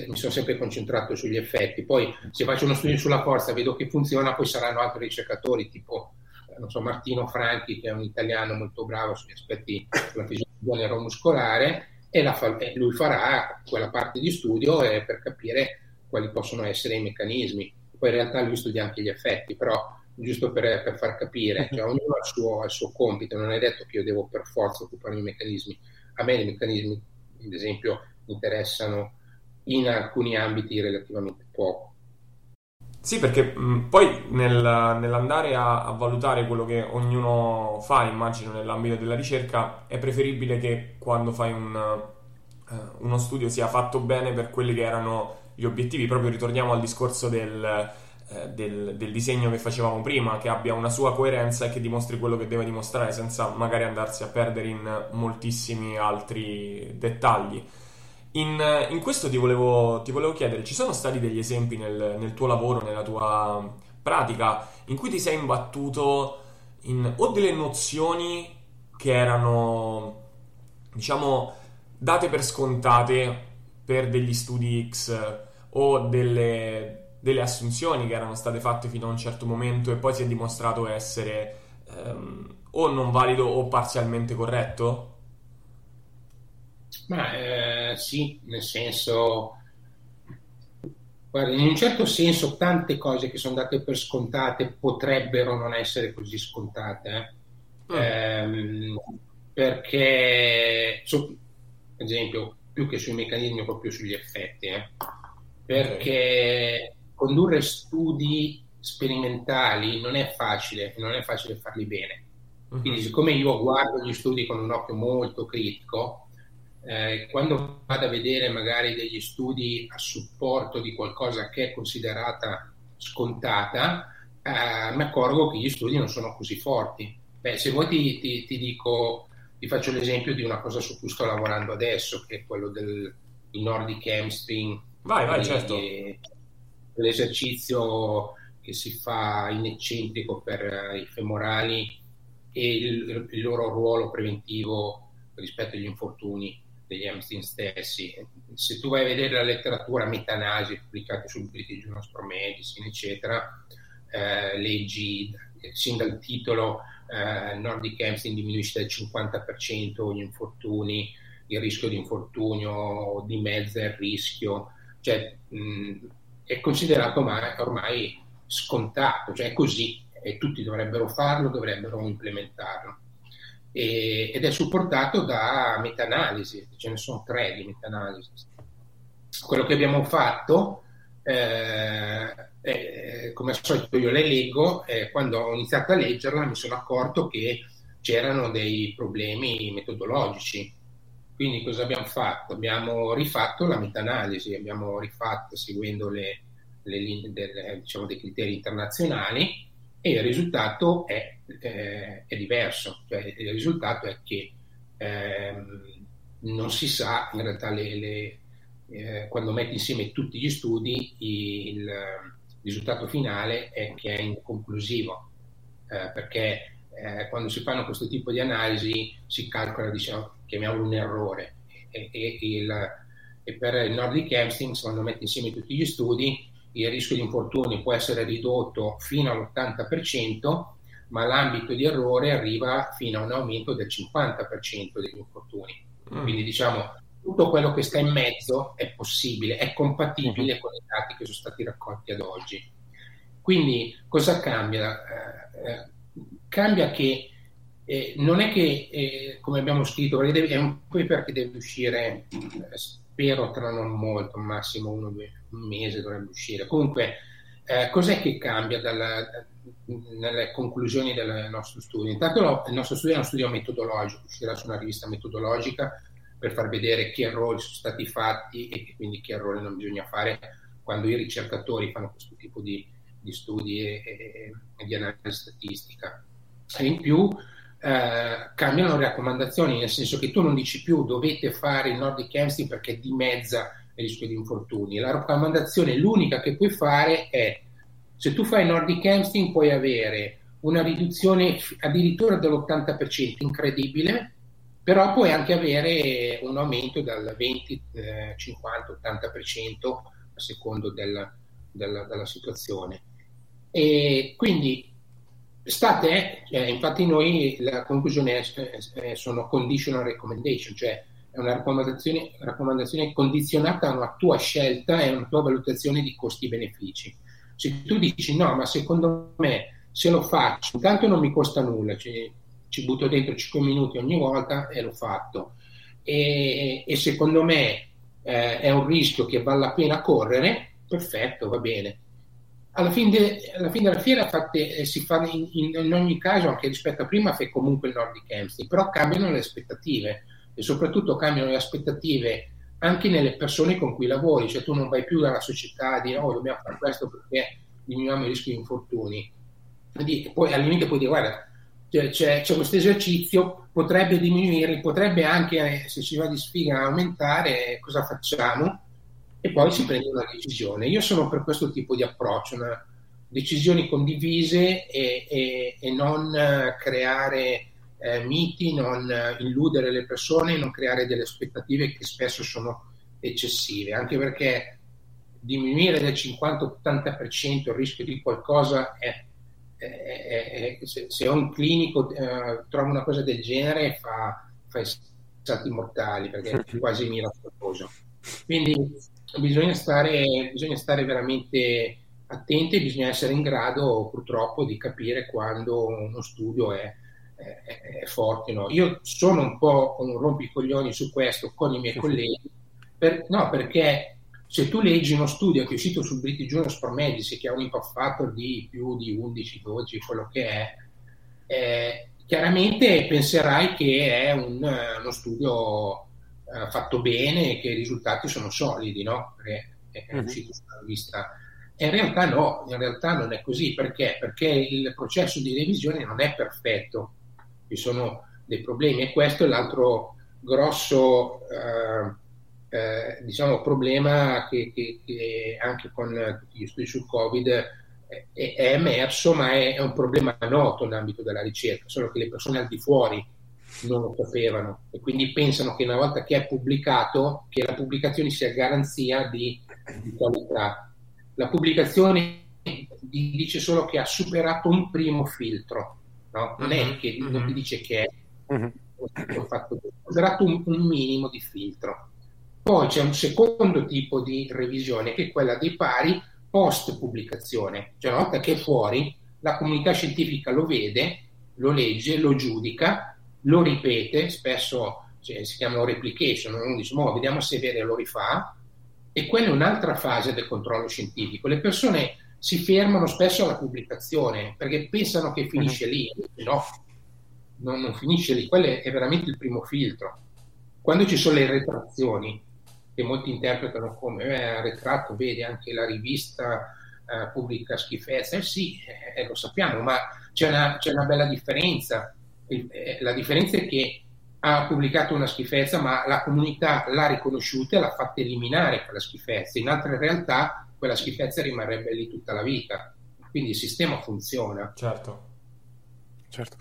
mi sono sempre concentrato sugli effetti, poi se faccio uno studio sulla forza vedo che funziona, poi saranno altri ricercatori tipo non so, Martino Franchi, che è un italiano molto bravo sugli aspetti della fisiologia neuromuscolare, e, fa, lui farà quella parte di studio per capire quali possono essere i meccanismi. Poi in realtà lui studia anche gli effetti, però giusto per, per far capire, cioè, ognuno ha il, suo, ha il, suo, compito, non è detto che io devo per forza occuparmi dei meccanismi. A me i meccanismi, ad esempio, interessano in alcuni ambiti relativamente poco. Sì, perché mh, poi nel, nell'andare a, a, valutare quello che ognuno fa, immagino, nell'ambito della ricerca, è preferibile che quando fai un, uh, uno studio sia fatto bene per quelli che erano gli obiettivi. Proprio ritorniamo al discorso del eh, del, del, disegno che facevamo prima, che abbia una sua coerenza e che dimostri quello che deve dimostrare senza magari andarsi a perdere in moltissimi altri dettagli. In, in questo ti volevo, ti volevo, chiedere, ci sono stati degli esempi nel, nel, tuo lavoro, nella tua pratica, in cui ti sei imbattuto in o delle nozioni che erano, diciamo, date per scontate per degli studi X o delle, delle assunzioni che erano state fatte fino a un certo momento e poi si è dimostrato essere ehm, o non valido o parzialmente corretto? Ma eh, sì, nel senso, guarda, in un certo senso tante cose che sono date per scontate potrebbero non essere così scontate. Eh? Mm. Ehm, perché, so, ad esempio, più che sui meccanismi, proprio sugli effetti. Eh? Perché condurre studi sperimentali non è facile, non è facile farli bene. Mhm. Quindi, siccome io guardo gli studi con un occhio molto critico, eh, quando vado a vedere magari degli studi a supporto di qualcosa che è considerata scontata, eh, mi accorgo che gli studi non sono così forti. Beh, se vuoi ti, ti, ti, dico, ti faccio l'esempio di una cosa su cui sto lavorando adesso, che è quello del Nordic Hamstring. Vai, vai, certo. L'esercizio che si fa in eccentrico per eh, i femorali e il, il, loro ruolo preventivo rispetto agli infortuni degli hamstring stessi. Se tu vai a vedere la letteratura metanasi pubblicata sul British Journal of Medicine, eccetera, eh, leggi sin dal titolo eh, Nordic Hamstring diminuisce del 50% gli infortuni, il rischio di infortunio dimezza il rischio, cioè mh, è considerato ormai, ormai scontato, cioè è così, e tutti dovrebbero farlo, dovrebbero implementarlo. E, ed è supportato da meta-analisi, ce ne sono tre di meta-analisi. quello che abbiamo fatto, eh, eh, come al solito io le leggo, eh, quando ho iniziato a leggerla mi sono accorto che c'erano dei problemi metodologici. Quindi cosa abbiamo fatto? Abbiamo rifatto la meta-analisi, abbiamo rifatto seguendo le, le linee del, diciamo, dei criteri internazionali e il risultato è, eh, è diverso. Cioè, il risultato è che ehm, non si sa in realtà le, le, eh, quando metti insieme tutti gli studi il, risultato finale è che è inconclusivo eh, perché eh, quando si fanno questo tipo di analisi si calcola, diciamo, chiamiamolo un errore e, e, il, e per il Nordic Hamstring quando metti insieme tutti gli studi il rischio di infortuni può essere ridotto fino all'80% ma l'ambito di errore arriva fino a un aumento del 50% degli infortuni. Mm. Quindi diciamo tutto quello che sta in mezzo è possibile, è compatibile mm. con i dati che sono stati raccolti ad oggi. Quindi cosa cambia? Eh, eh, cambia che eh, non è che, eh, come abbiamo scritto, perché deve, è un paper che deve uscire, eh, spero tra non molto, massimo uno, due, un mese dovrebbe uscire. Comunque, eh, cos'è che cambia dalla, nelle conclusioni del nostro studio? Intanto il nostro studio è uno studio metodologico, uscirà su una rivista metodologica per far vedere che errori sono stati fatti e quindi che errori non bisogna fare quando i ricercatori fanno questo tipo di, di studi e, e, e di analisi statistica e in più eh, cambiano le raccomandazioni, nel senso che tu non dici più dovete fare il Nordic Hamstring perché dimezza il rischio di infortuni. La raccomandazione, l'unica che puoi fare è se tu fai Nordic Hamstring puoi avere una riduzione addirittura dell'80%, incredibile, però puoi anche avere un aumento dal 20, eh, 50, 80% a secondo del, del, della situazione. E quindi State, eh, infatti noi la conclusione è, eh, sono conditional recommendation, cioè è una raccomandazione, raccomandazione condizionata a una tua scelta e a una tua valutazione di costi-benefici. Se tu dici no, ma secondo me se lo faccio, intanto non mi costa nulla, ci, ci butto dentro 5 minuti ogni volta e l'ho fatto. E, e secondo me eh, è un rischio che vale la pena correre, perfetto, va bene alla fine, alla fine, della fiera fatte, eh, si fa in, in, ogni caso, anche rispetto a prima, fa comunque il Nordic Hamstring, però cambiano le aspettative e soprattutto cambiano le aspettative anche nelle persone con cui lavori, cioè tu non vai più dalla società a dire oh dobbiamo fare questo perché diminuiamo il rischio di infortuni. Quindi, poi al limite puoi dire guarda c'è, c'è, c'è questo esercizio, potrebbe diminuire, potrebbe anche se ci va di sfiga aumentare, cosa facciamo? E poi si prende una decisione. Io sono per questo tipo di approccio, una, decisioni condivise e, e, e non eh, creare eh, miti, non eh, illudere le persone, non creare delle aspettative che spesso sono eccessive, anche perché diminuire del 50-80% il rischio di qualcosa è, è, è, è se, se, un clinico eh, trova una cosa del genere fa, fa stati mortali perché è quasi miracoloso. Quindi bisogna stare, bisogna stare veramente attenti e bisogna essere in grado purtroppo di capire quando uno studio è, è, è forte. No? Io sono un po' un rompicoglioni su questo con i miei colleghi, per, no, perché se tu leggi uno studio che è uscito sul British Journal for Medicine che ha un impact factor di più di 11, 12, quello che è, eh, chiaramente penserai che è un, uno studio fatto bene e che i risultati sono solidi, no? Perché è mhm. uscito sulla rivista. E in realtà no, in realtà non è così. Perché? Perché il processo di revisione non è perfetto, ci sono dei problemi e questo è l'altro grosso eh, eh, diciamo, problema che, che, che, anche con gli studi sul Covid è, è emerso, ma è, è, un problema noto nell'ambito della ricerca, solo che le persone al di fuori non lo sapevano e quindi pensano che una volta che è pubblicato che la pubblicazione sia garanzia di, di qualità. La pubblicazione dice solo che ha superato un primo filtro, no? non è mm-hmm. che non ti mm-hmm. dice che è mm-hmm. fatto, ha superato un, un minimo di filtro. Poi c'è un secondo tipo di revisione che è quella dei pari post pubblicazione, cioè una volta che è fuori la comunità scientifica lo vede, lo legge, lo giudica lo ripete, spesso cioè, si chiamano replication, uno dice, oh, vediamo se è vero e lo rifà, E quella è un'altra fase del controllo scientifico. Le persone si fermano spesso alla pubblicazione perché pensano che finisce lì. No, non, non finisce lì. Quello è veramente il primo filtro. Quando ci sono le retrazioni, che molti interpretano come eh, ritratto, vedi anche la rivista eh, pubblica schifezza, eh sì, eh, lo sappiamo, ma c'è una, c'è una bella differenza. Eh, la differenza è che ha pubblicato una schifezza, ma la comunità l'ha riconosciuta e l'ha fatta eliminare quella schifezza. In altre realtà quella schifezza rimarrebbe lì tutta la vita. Quindi il sistema funziona. Certo. Certo.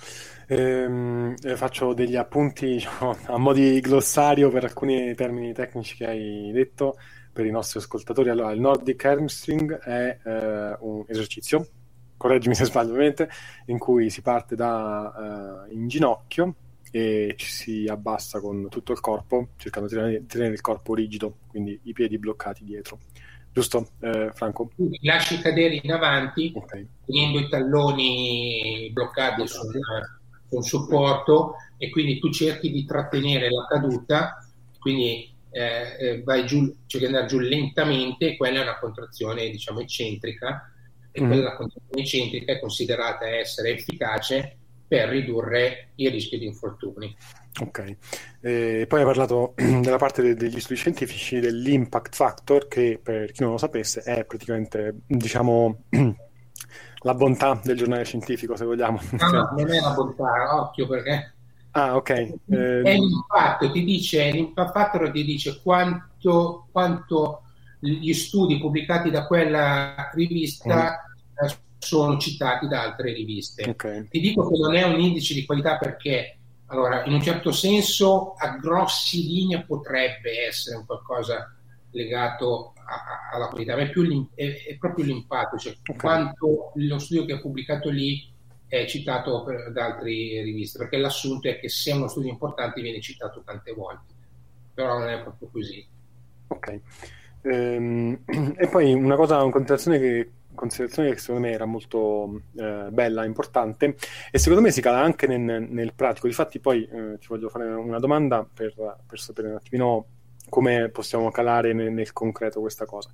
Ehm, eh, faccio degli appunti diciamo, a mo' di glossario per alcuni termini tecnici che hai detto per i nostri ascoltatori. Allora, il Nordic Hamstring è eh, un esercizio, correggimi se sbaglio ovviamente, in cui si parte da eh, in ginocchio e ci si abbassa con tutto il corpo, cercando di tenere, tenere il corpo rigido, quindi i piedi bloccati dietro. Giusto, eh, Franco? Lasci cadere in avanti, okay. tenendo i talloni bloccati sul, un supporto e quindi tu cerchi di trattenere la caduta, quindi eh, eh vai giù, cerchi di andare giù lentamente, quella è una contrazione diciamo eccentrica e quella contrazione eccentrica è considerata essere efficace per ridurre il rischio di infortuni. Ok, eh, poi hai parlato della parte de- degli studi scientifici dell'impact factor che per chi non lo sapesse è praticamente diciamo la bontà del giornale scientifico, se vogliamo. No, no, non è la bontà, occhio perché... Ah, ok. Eh... È l'impatto, ti dice, l'impact factor ti dice quanto, quanto gli studi pubblicati da quella rivista mm. sono citati da altre riviste. Okay. Ti dico che non è un indice di qualità perché, allora, in un certo senso, a grossi linee potrebbe essere un qualcosa legato a, alla qualità, ma è, più è, è proprio l'impatto, cioè okay. quanto lo studio che ha pubblicato lì è citato per, da altre riviste, perché l'assunto è che se è uno studio importante viene citato tante volte, però non è proprio così. Ok. Ehm, e poi una cosa, una considerazione che, considerazione che secondo me era molto eh, bella, importante, e secondo me si cala anche nel, nel pratico. Difatti poi eh, ti voglio fare una domanda per, per sapere un attimino come possiamo calare nel, nel concreto questa cosa.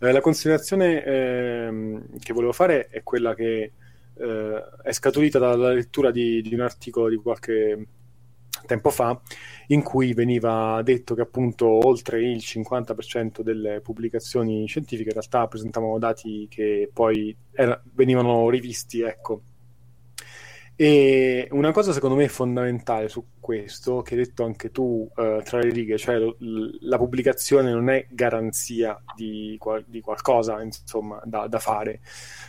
Eh, la considerazione eh, che volevo fare è quella che eh, è scaturita dalla lettura di, di, un articolo di qualche tempo fa in cui veniva detto che appunto oltre il 50% delle pubblicazioni scientifiche in realtà presentavano dati che poi era, venivano rivisti ecco, e una cosa secondo me fondamentale su questo, che hai detto anche tu uh, tra le righe, cioè lo, la pubblicazione non è garanzia di, di qualcosa insomma, da, da fare.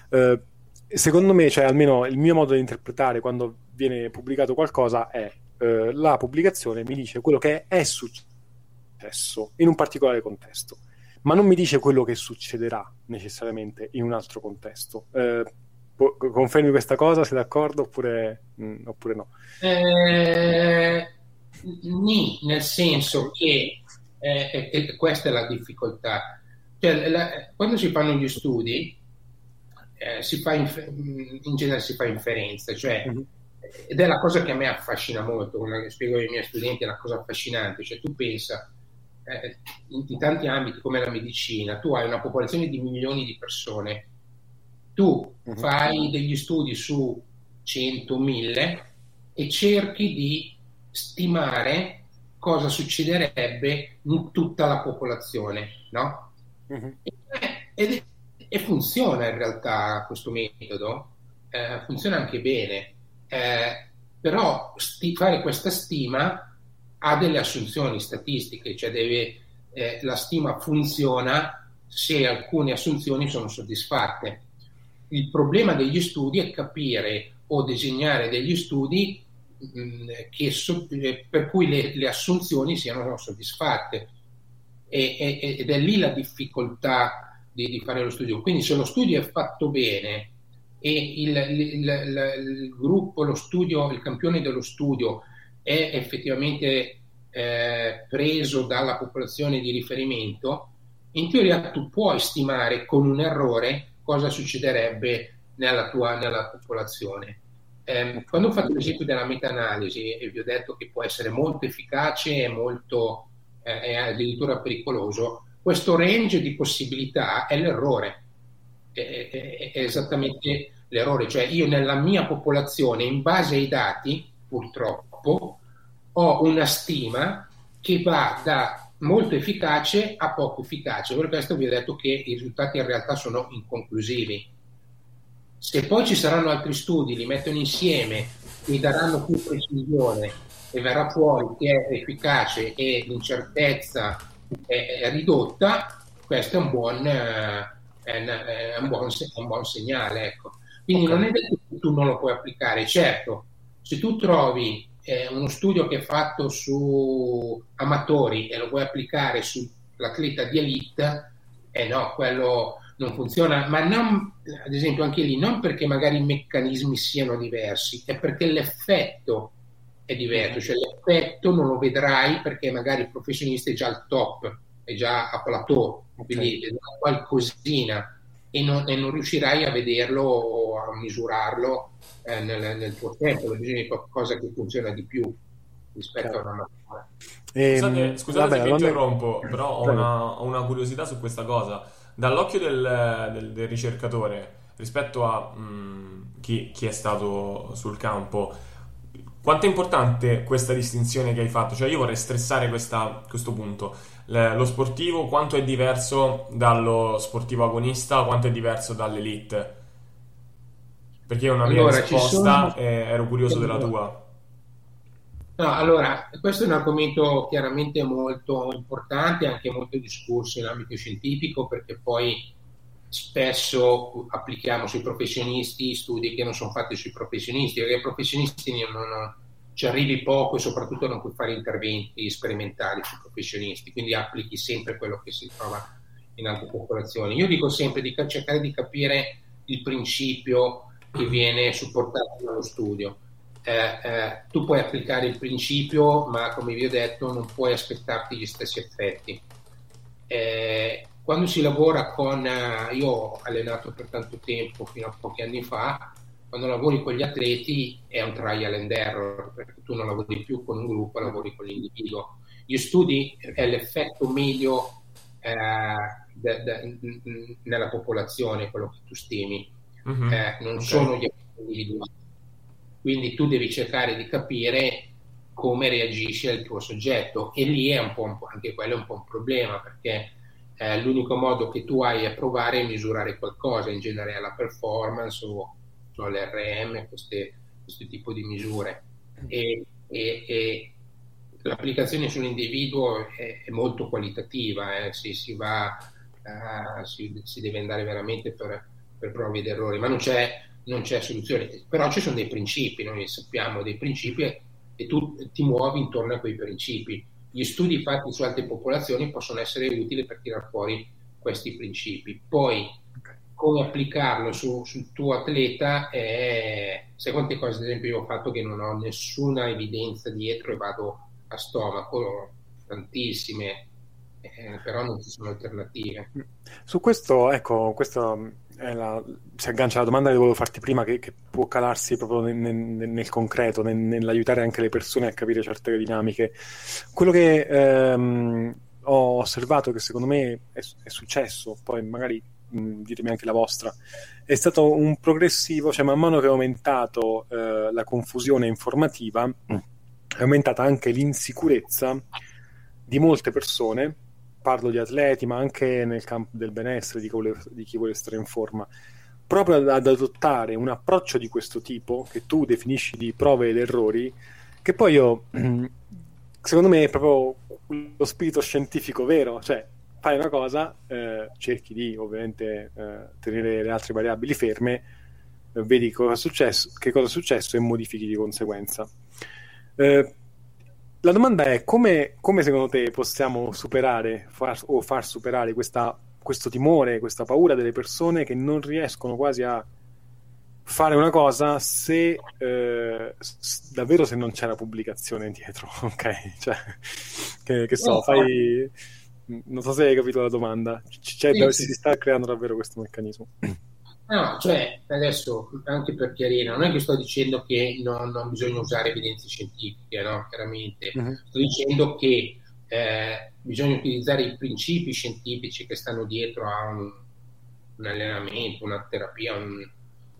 Uh, secondo me, cioè almeno il mio modo di interpretare quando viene pubblicato qualcosa è uh, la pubblicazione mi dice quello che è successo in un particolare contesto, ma non mi dice quello che succederà necessariamente in un altro contesto. Uh, Confermi questa cosa? Sei d'accordo oppure, mh, mm, oppure no? Eh, nì, nel senso che eh, eh, questa è la difficoltà. Cioè, la, quando si fanno gli studi, eh, si fa inf- mm, in genere si fa inferenza, cioè, mm-hmm. Ed è la cosa che a me affascina molto, come spiego ai miei studenti, è una cosa affascinante, cioè tu pensa eh, in, in tanti ambiti come la medicina, tu hai una popolazione di milioni di persone tu uh-huh. fai degli studi su 100, 1000 e cerchi di stimare cosa succederebbe in tutta la popolazione, no? Uh-huh. E, e, funziona in realtà questo metodo, eh, funziona anche bene, eh, però sti- fare questa stima ha delle assunzioni statistiche, cioè deve, eh, la stima funziona se alcune assunzioni sono soddisfatte il problema degli studi è capire o disegnare degli studi mh, mm, che, eh, per cui le, le, assunzioni siano soddisfatte e, e, ed è lì la difficoltà di, di, fare lo studio. Quindi se lo studio è fatto bene e il, il, il, il gruppo, lo studio, il campione dello studio è effettivamente eh, preso dalla popolazione di riferimento, in teoria tu puoi stimare con un errore cosa succederebbe nella tua nella popolazione. Eh, quando ho fatto l'esempio della meta-analisi e vi ho detto che può essere molto efficace e molto eh, è addirittura pericoloso, questo range di possibilità è l'errore, è, è, è esattamente l'errore, cioè io nella mia popolazione, in base ai dati, purtroppo, ho una stima che va da molto efficace a poco efficace. Per questo vi ho detto che i risultati in realtà sono inconclusivi. Se poi ci saranno altri studi, li mettono insieme, mi daranno più precisione e verrà fuori che è efficace e l'incertezza è, ridotta, questo è un buon, eh, è un, è un buon segnale. Ecco. Quindi okay. non è detto che tu non lo puoi applicare. Certo, se tu trovi eh, uno studio che è fatto su amatori e lo vuoi applicare sull'atleta di elite, eh no, quello non funziona, ma non, ad esempio anche lì, non perché magari i meccanismi siano diversi, è perché l'effetto è diverso, cioè l'effetto non lo vedrai perché magari il professionista è già al top, è già a plateau, quindi okay. qualcosina e non, e non, riuscirai a vederlo a misurarlo eh, nel, nel, tuo tempo, hai bisogno di qualcosa che funziona di più rispetto certo. a una macchina. Eh, scusate, scusate vabbè, se vi interrompo, è... però ho una, ho una, curiosità su questa cosa. Dall'occhio del, del, del ricercatore rispetto a mh, mm, chi, chi, è stato sul campo, quanto è importante questa distinzione che hai fatto? Cioè io vorrei stressare questa, questo punto lo sportivo quanto è diverso dallo sportivo agonista, quanto è diverso dall'elite? Perché è una mia allora, risposta sono... e ero curioso della tua. No, allora, questo è un argomento chiaramente molto importante, anche molto discusso in ambito scientifico, perché poi spesso applichiamo sui professionisti studi che non sono fatti sui professionisti, perché i professionisti non, non, ci arrivi poco e soprattutto non puoi fare interventi sperimentali sui professionisti, quindi applichi sempre quello che si trova in altre popolazioni. Io dico sempre di cercare di capire il principio che viene supportato dallo studio. Eh, eh, tu puoi applicare il principio, ma come vi ho detto, non puoi aspettarti gli stessi effetti. Eh, quando si lavora con, eh, io ho allenato per tanto tempo, fino a pochi anni fa, quando lavori con gli atleti è un trial and error, perché tu non lavori più con un gruppo, lavori con l'individuo. Gli studi è l'effetto medio eh, de, de, nella popolazione, quello che tu stimi, mm-hmm. eh, non okay. sono gli effetti individuali. Quindi tu devi cercare di capire come reagisce il tuo soggetto e lì è un po', un po' anche quello è un po' un problema perché eh, l'unico modo che tu hai a provare è misurare qualcosa, in genere la performance o cioè l'RM, queste, questo tipo di misure. E, e, e l'applicazione sull'individuo è, è molto qualitativa, eh, si, si, va, uh, si, si, deve andare veramente per, per prove ed errori, ma non c'è, non c'è, soluzione. Però ci sono dei principi, noi sappiamo dei principi e tu ti muovi intorno a quei principi. Gli studi fatti su altre popolazioni possono essere utili per tirare fuori questi principi. Poi come applicarlo su, sul tuo atleta è, sai quante cose ad esempio io ho fatto che non ho nessuna evidenza dietro e vado a stomaco, tantissime, eh, però non ci sono alternative. Su questo, ecco, questo la, si aggancia alla domanda che volevo farti prima, che, che può calarsi proprio nel, nel, nel concreto, nel, nell'aiutare anche le persone a capire certe dinamiche. Quello che ehm, ho osservato che secondo me è, è successo, poi magari Mm, ditemi anche la vostra, è stato un progressivo, cioè man mano che è aumentato eh, la confusione informativa, mm. è aumentata anche l'insicurezza di molte persone, parlo di atleti, ma anche nel campo del benessere, di chi vuole, di chi vuole stare in forma, proprio ad, ad adottare un approccio di questo tipo, che tu definisci di prove ed errori, che poi io, secondo me è proprio lo spirito scientifico vero, cioè fai una cosa, eh, cerchi di ovviamente eh, tenere le altre variabili ferme, eh, vedi cosa è successo, che cosa è successo e modifichi di conseguenza. Eh, la domanda è come, come, secondo te possiamo superare far, o far superare questa, questo timore, questa paura delle persone che non riescono quasi a fare una cosa se eh, davvero se non c'è la pubblicazione dietro, ok? Cioè, che, che so, fai non so se hai capito la domanda. C'è, sì, sì. Si sta creando davvero questo meccanismo. No, cioè, adesso anche per chiarire, non è che sto dicendo che non, non bisogna usare evidenze scientifiche, no? Chiaramente. Uh-huh. Sto dicendo che eh, bisogna utilizzare i principi scientifici che stanno dietro a un, un allenamento, una terapia, un,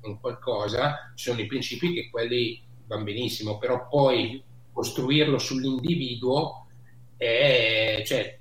un, qualcosa, sono i principi che quelli vanno benissimo, però poi costruirlo sull'individuo è, cioè,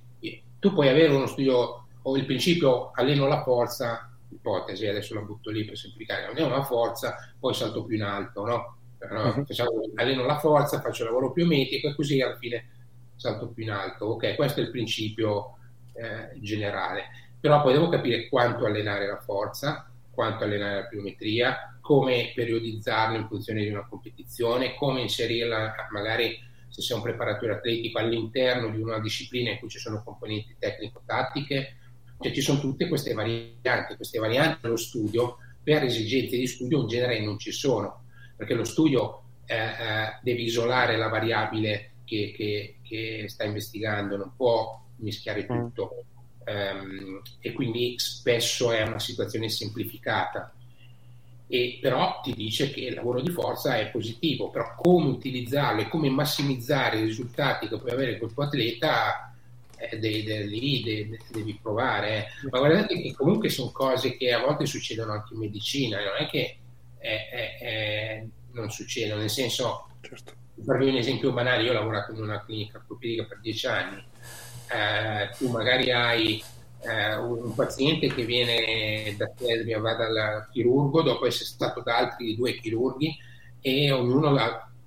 tu puoi avere uno studio o il principio alleno la forza, ipotesi, adesso la butto lì per semplificare, alleno la forza, poi salto più in alto, no? no uh-huh. facciamo, alleno la forza, faccio il lavoro più metico e così alla fine salto più in alto. Ok, questo è il principio eh, generale, però poi devo capire quanto allenare la forza, quanto allenare la pliometria, come periodizzarlo in funzione di una competizione, come inserirla magari se sei un preparatore atletico all'interno di una disciplina in cui ci sono componenti tecnico-tattiche, cioè ci sono tutte queste varianti, queste varianti dello studio per esigenze di studio in genere non ci sono, perché lo studio eh, eh, deve isolare la variabile che, che, che, sta investigando, non può mischiare mm. tutto um, e quindi spesso è una situazione semplificata. E però ti dice che il lavoro di forza è positivo, però come utilizzarlo e come massimizzare i risultati che puoi avere col tuo atleta eh, de, de, lì de, devi provare. Eh. Ma guardate che comunque sono cose che a volte succedono anche in medicina, non è che è, è, è, non succedono, nel senso, certo. per un esempio banale, io ho lavorato in una clinica ortopedica per dieci anni, eh, tu magari hai eh, un paziente che viene da te, va dal chirurgo, dopo essere stato da altri due chirurghi e ognuno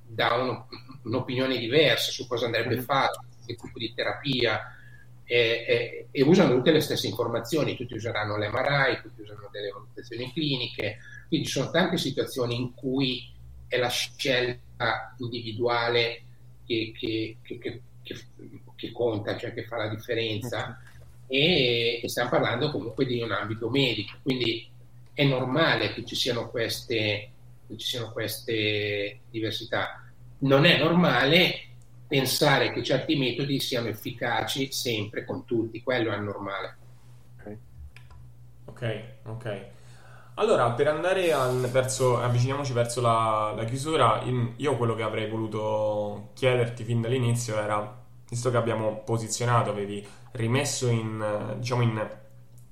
dà un, un'opinione diversa su cosa andrebbe mm. fatto, che tipo di terapia e, e, e, usano tutte le stesse informazioni, tutti useranno l'MRI, tutti usano delle valutazioni cliniche, quindi ci sono tante situazioni in cui è la scelta individuale che, che, che, che conta, cioè che fa la differenza. E, e stiamo parlando comunque di un ambito medico, quindi è normale che ci siano queste, ci siano queste diversità. Non è normale pensare che certi metodi siano efficaci sempre con tutti, quello è normale. Ok, ok. Allora, per andare al, verso, avviciniamoci verso la, la chiusura, io quello che avrei voluto chiederti fin dall'inizio era, visto che abbiamo posizionato, avevi rimesso in, diciamo in,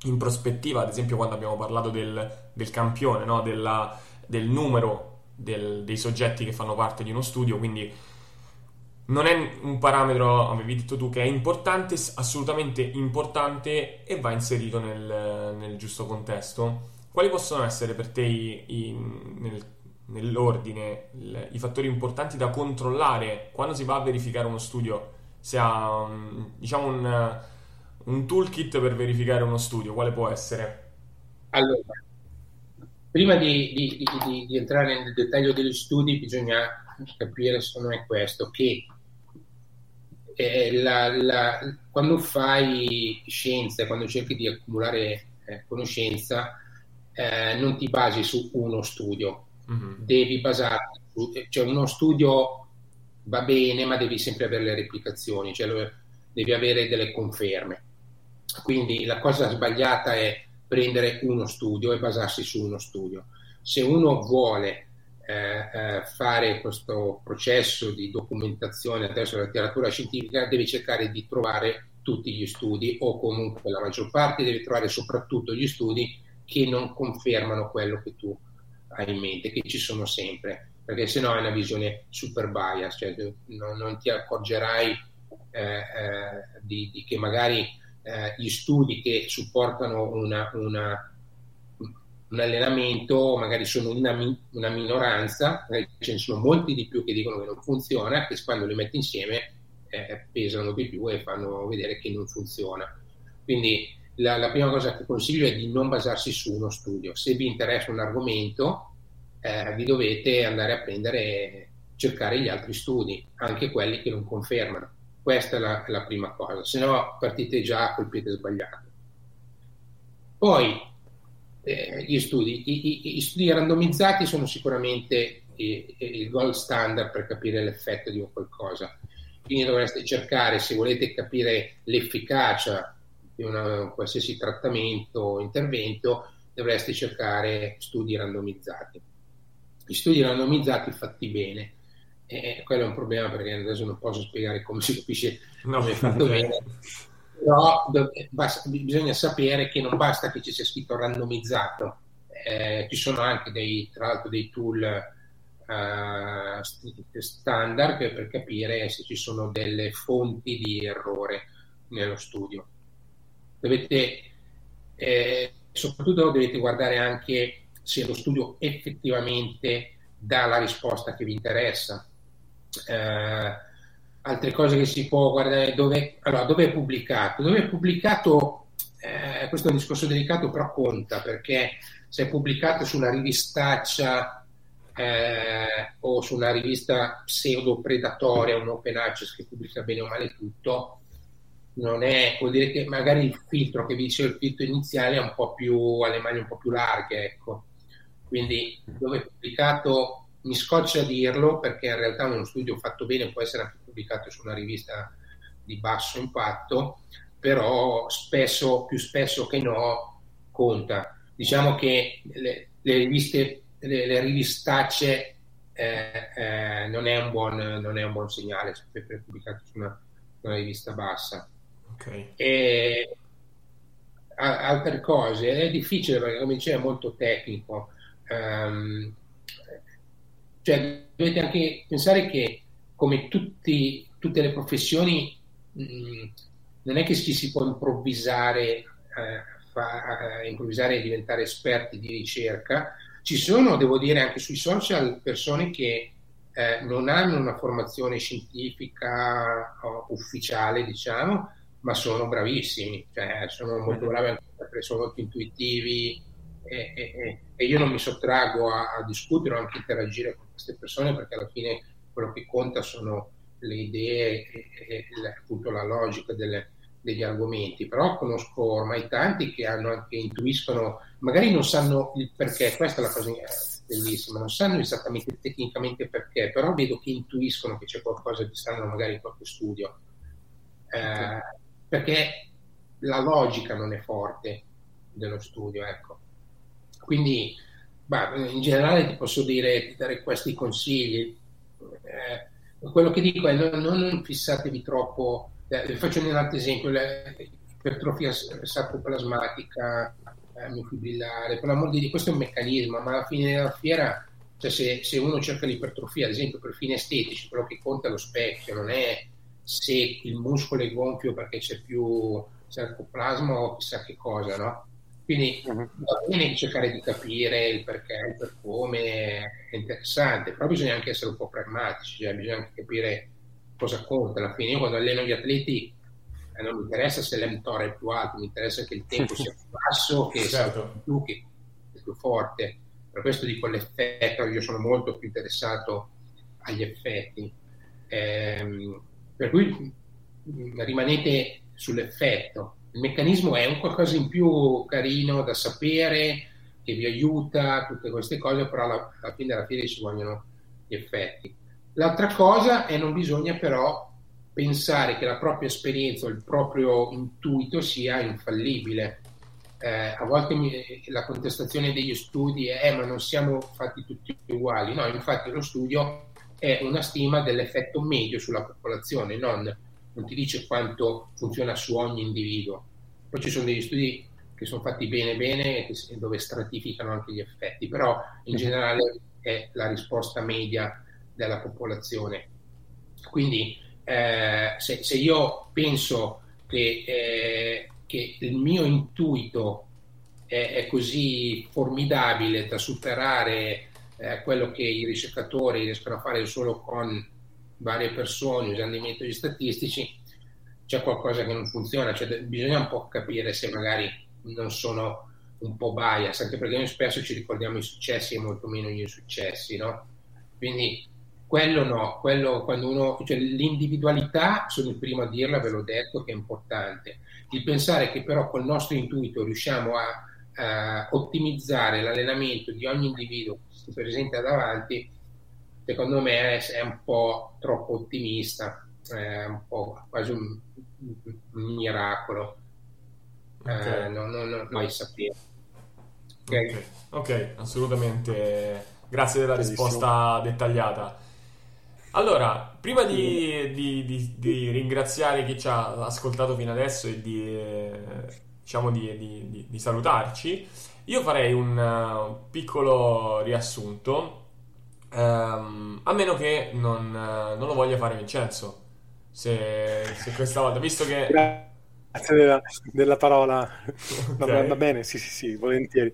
in prospettiva, ad esempio quando abbiamo parlato del, del campione, no? Della, del numero del, dei soggetti che fanno parte di uno studio, quindi non è un parametro, avevi detto tu, che è importante, assolutamente importante e va inserito nel, nel giusto contesto. Quali possono essere per te i, i, nel, nell'ordine il, i fattori importanti da controllare quando si va a verificare uno studio? Se ha diciamo un, un toolkit per verificare uno studio, quale può essere? Allora, prima di, di, di, di entrare nel dettaglio degli studi bisogna capire se non è questo, che eh, la, la, quando fai scienza, quando cerchi di accumulare eh, conoscenza, eh, non ti basi su uno studio, mm-hmm. devi basarti su, cioè uno studio va bene, ma devi sempre avere le replicazioni, cioè lo, devi avere delle conferme. Quindi la cosa sbagliata è prendere uno studio e basarsi su uno studio. Se uno vuole eh, eh, fare questo processo di documentazione attraverso la letteratura scientifica, deve cercare di trovare tutti gli studi o comunque la maggior parte deve trovare soprattutto gli studi che non confermano quello che tu hai in mente, che ci sono sempre, perché se no è una visione super bias, cioè non, non ti accorgerai eh, eh di, di, che magari eh, gli studi che supportano una, una, un allenamento magari sono una, una minoranza, ce ne sono molti di più che dicono che non funziona, che quando li metti insieme eh, pesano di più e fanno vedere che non funziona. Quindi la, la, prima cosa che consiglio è di non basarsi su uno studio. Se vi interessa un argomento, eh, vi dovete andare a prendere, cercare gli altri studi, anche quelli che non confermano. Questa è la, la prima cosa, se no partite già col piede sbagliato. Poi eh, gli studi, I, i, i, studi randomizzati sono sicuramente il, il gold standard per capire l'effetto di un qualcosa. Quindi dovreste cercare, se volete capire l'efficacia di una, qualsiasi trattamento o intervento, dovreste cercare studi randomizzati. Gli studi randomizzati fatti bene e quello è un problema perché adesso non posso spiegare come si capisce no, come è fatto bene però basta, bisogna sapere che non basta che ci sia scritto randomizzato eh, ci sono anche dei, tra l'altro dei tool uh, standard per capire se ci sono delle fonti di errore nello studio. Dovete, eh, soprattutto dovete guardare anche se lo studio effettivamente dà la risposta che vi interessa. Uh, altre cose che si può guardare dove, allora, dove è pubblicato dove è pubblicato eh, questo è un discorso delicato però conta perché se è pubblicato su una rivistaccia eh, o su una rivista pseudo predatoria, un open access che pubblica bene o male tutto, non è, vuol dire che magari il filtro che vi dice il filtro iniziale è un po' più, alle mani un po' più larghe, ecco. Quindi dove è pubblicato, mi scoccia dirlo perché in realtà uno studio fatto bene può essere anche pubblicato su una rivista di basso impatto, però spesso, più spesso che no, conta diciamo che le, le riviste, le, le rivistacce eh, eh, non, è buon, non, è un buon, segnale se è pubblicato su una, una rivista bassa. Okay. E, a, altre cose è difficile perché come dicevo è molto tecnico. Um, cioè, dovete anche pensare che come tutti, tutte le professioni mh, mm, non è che ci si può improvvisare eh, fa, improvvisare e diventare esperti di ricerca. Ci sono, devo dire, anche sui social persone che eh, non hanno una formazione scientifica o, ufficiale, diciamo, ma sono bravissimi, cioè sono molto bravi anche perché sono molto intuitivi e, e, e io non mi sottraggo a, a, discutere o anche interagire con queste persone perché alla fine quello che conta sono le idee e, e appunto la logica delle, degli argomenti, però conosco ormai tanti che hanno anche intuiscono, magari non sanno il perché, questa è la cosa bellissima, non sanno esattamente tecnicamente perché, però vedo che intuiscono che c'è qualcosa di strano magari in qualche studio, eh, perché la logica non è forte dello studio, ecco. Quindi, bah, in generale ti posso dire, ti dare questi consigli. Quello che dico è non, non fissatevi troppo eh, faccio un altro esempio, l'ipertrofia sarcoplasmatica eh, miofibrillare, per l'amor di Dio, questo è un meccanismo, ma alla fine della fiera, cioè se, se, uno cerca l'ipertrofia, ad esempio per fini estetici, quello che conta è lo specchio, non è se il muscolo è gonfio perché c'è più sarcoplasma o chissà che cosa, no? Quindi uh-huh. va bene cercare di capire il perché, il per come, è interessante, però bisogna anche essere un po' pragmatici, cioè bisogna anche capire cosa conta alla fine. Io quando alleno gli atleti eh, non mi interessa se l'MTOR è più alto, mi interessa che il tempo sia più basso, che certo. sia più, che sia più forte. Per questo dico l'effetto, io sono molto più interessato agli effetti. Eh, per cui mm, rimanete sull'effetto. Il meccanismo è un qualcosa in più carino da sapere, che vi aiuta, tutte queste cose, però alla, alla fine della fiera ci vogliono gli effetti. L'altra cosa è non bisogna però pensare che la propria esperienza o il proprio intuito sia infallibile. Eh, a volte mi, la contestazione degli studi è eh, ma non siamo fatti tutti uguali. No, infatti lo studio è una stima dell'effetto medio sulla popolazione, non, non ti dice quanto funziona su ogni individuo. Poi ci sono degli studi che sono fatti bene bene dove stratificano anche gli effetti, però in generale è la risposta media della popolazione. Quindi eh, se, se, io penso che, eh, che, il mio intuito è, è così formidabile da superare eh, quello che i ricercatori riescono a fare solo con varie persone usando i metodi statistici, c'è qualcosa che non funziona, cioè, bisogna un po' capire se magari non sono un po' bias, anche perché noi spesso ci ricordiamo i successi e molto meno gli insuccessi, no? Quindi quello no, quello quando uno, cioè l'individualità, sono il primo a dirla, ve l'ho detto, che è importante. Il pensare che però col nostro intuito riusciamo a, a ottimizzare l'allenamento di ogni individuo che si presenta davanti, secondo me è, è un po' troppo ottimista, è un po' quasi un, un miracolo. Okay. Eh, non, non, non mai sapere. Okay. ok, ok, assolutamente. Grazie della risposta dettagliata. Allora, prima di, di, di, di, ringraziare chi ci ha ascoltato fino adesso e di, eh, diciamo di, salutarci, io farei un piccolo riassunto, um, a meno che non, non, lo voglia fare Vincenzo, se, se questa volta, visto che... Grazie della, della parola, okay. va, bene, sì sì sì, volentieri.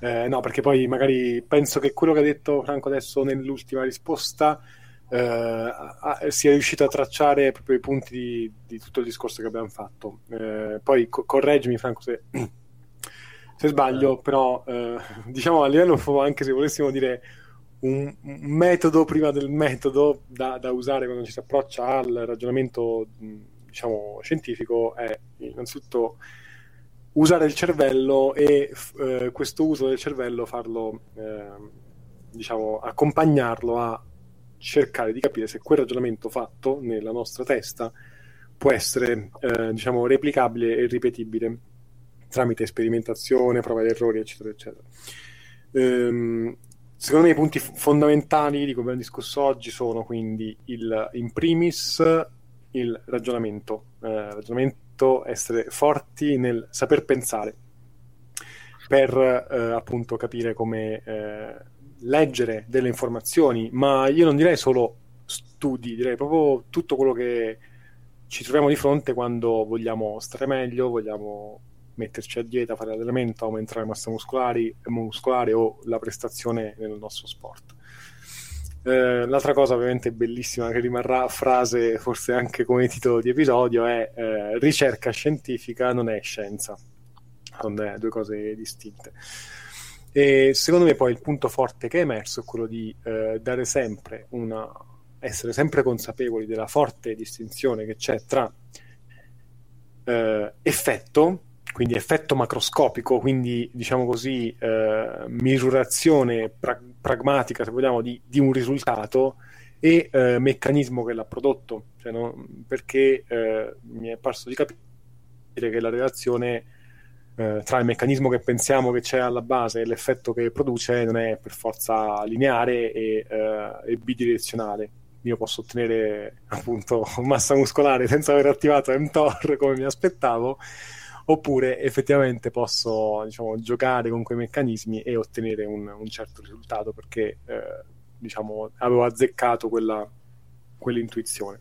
Eh, no, perché poi magari penso che quello che ha detto Franco adesso nell'ultima risposta eh, sia riuscito a tracciare proprio i punti di, di, tutto il discorso che abbiamo fatto. Eh, poi co- correggimi Franco se, se sbaglio, però eh, diciamo a livello anche se volessimo dire un, metodo prima del metodo da, da, usare quando ci si approccia al ragionamento diciamo, scientifico è innanzitutto usare il cervello e eh, questo uso del cervello farlo eh, diciamo accompagnarlo a cercare di capire se quel ragionamento fatto nella nostra testa può essere eh, diciamo replicabile e ripetibile tramite sperimentazione, prova ed errori, eccetera, eccetera. Ehm, secondo me i punti fondamentali di come abbiamo discusso oggi sono quindi il, in primis il ragionamento, eh, ragionamento essere forti nel saper pensare per eh, appunto capire come eh, leggere delle informazioni, ma io non direi solo studi, direi proprio tutto quello che ci troviamo di fronte quando vogliamo stare meglio, vogliamo metterci a dieta, fare allenamento, aumentare la massa muscolare o la prestazione nel nostro sport. Eh, l'altra cosa ovviamente bellissima che rimarrà frase forse anche come titolo di episodio è eh, ricerca scientifica non è scienza sono due cose distinte e secondo me poi il punto forte che è emerso è quello di eh, dare sempre una essere sempre consapevoli della forte distinzione che c'è tra eh, effetto quindi effetto macroscopico, quindi diciamo così eh, misurazione pra- pragmatica, se vogliamo, di, di un risultato e eh, meccanismo che l'ha prodotto, cioè, no? perché eh, mi è parso di capire che la relazione eh, tra il meccanismo che pensiamo che c'è alla base e l'effetto che produce non è per forza lineare e, eh, e bidirezionale. Io posso ottenere appunto massa muscolare senza aver attivato mTOR come mi aspettavo, oppure effettivamente posso diciamo, giocare con quei meccanismi e ottenere un, un certo risultato perché eh, diciamo, avevo azzeccato quella, quell'intuizione.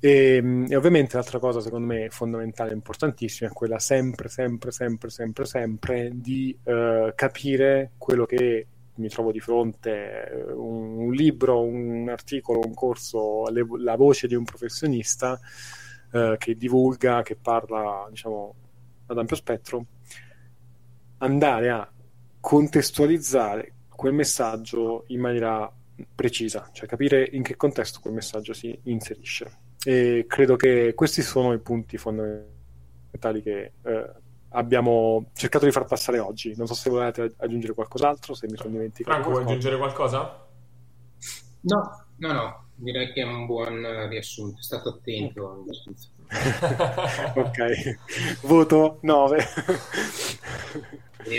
E, e, ovviamente l'altra cosa secondo me fondamentale, importantissima, è quella sempre, sempre, sempre, sempre, sempre di uh, capire quello che mi trovo di fronte, un, un libro, un articolo, un corso, le, la voce di un professionista uh, che divulga, che parla, diciamo, ad ampio spettro, andare a contestualizzare quel messaggio in maniera precisa, cioè capire in che contesto quel messaggio si inserisce. E credo che questi sono i punti fondamentali che eh, abbiamo cercato di far passare oggi. Non so se volete aggiungere qualcos'altro, se mi sono dimenticato. Franco, vuoi aggiungere qualcosa? No, no, no, direi che è un buon riassunto, è stato attento. ok, voto 9.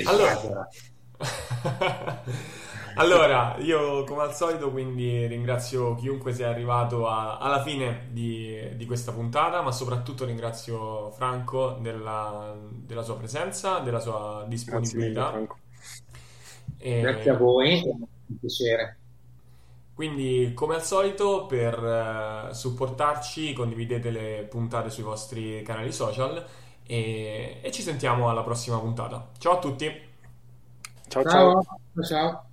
allora... allora, io come al solito quindi ringrazio chiunque sia arrivato a, alla fine di, di, questa puntata, ma soprattutto ringrazio Franco della, della sua presenza, della sua disponibilità. Grazie, mille, e... Grazie a voi, è un piacere. Quindi, come al solito, per uh, supportarci, condividete le puntate sui vostri canali social e, e, ci sentiamo alla prossima puntata. Ciao a tutti. Ciao ciao. ciao. ciao.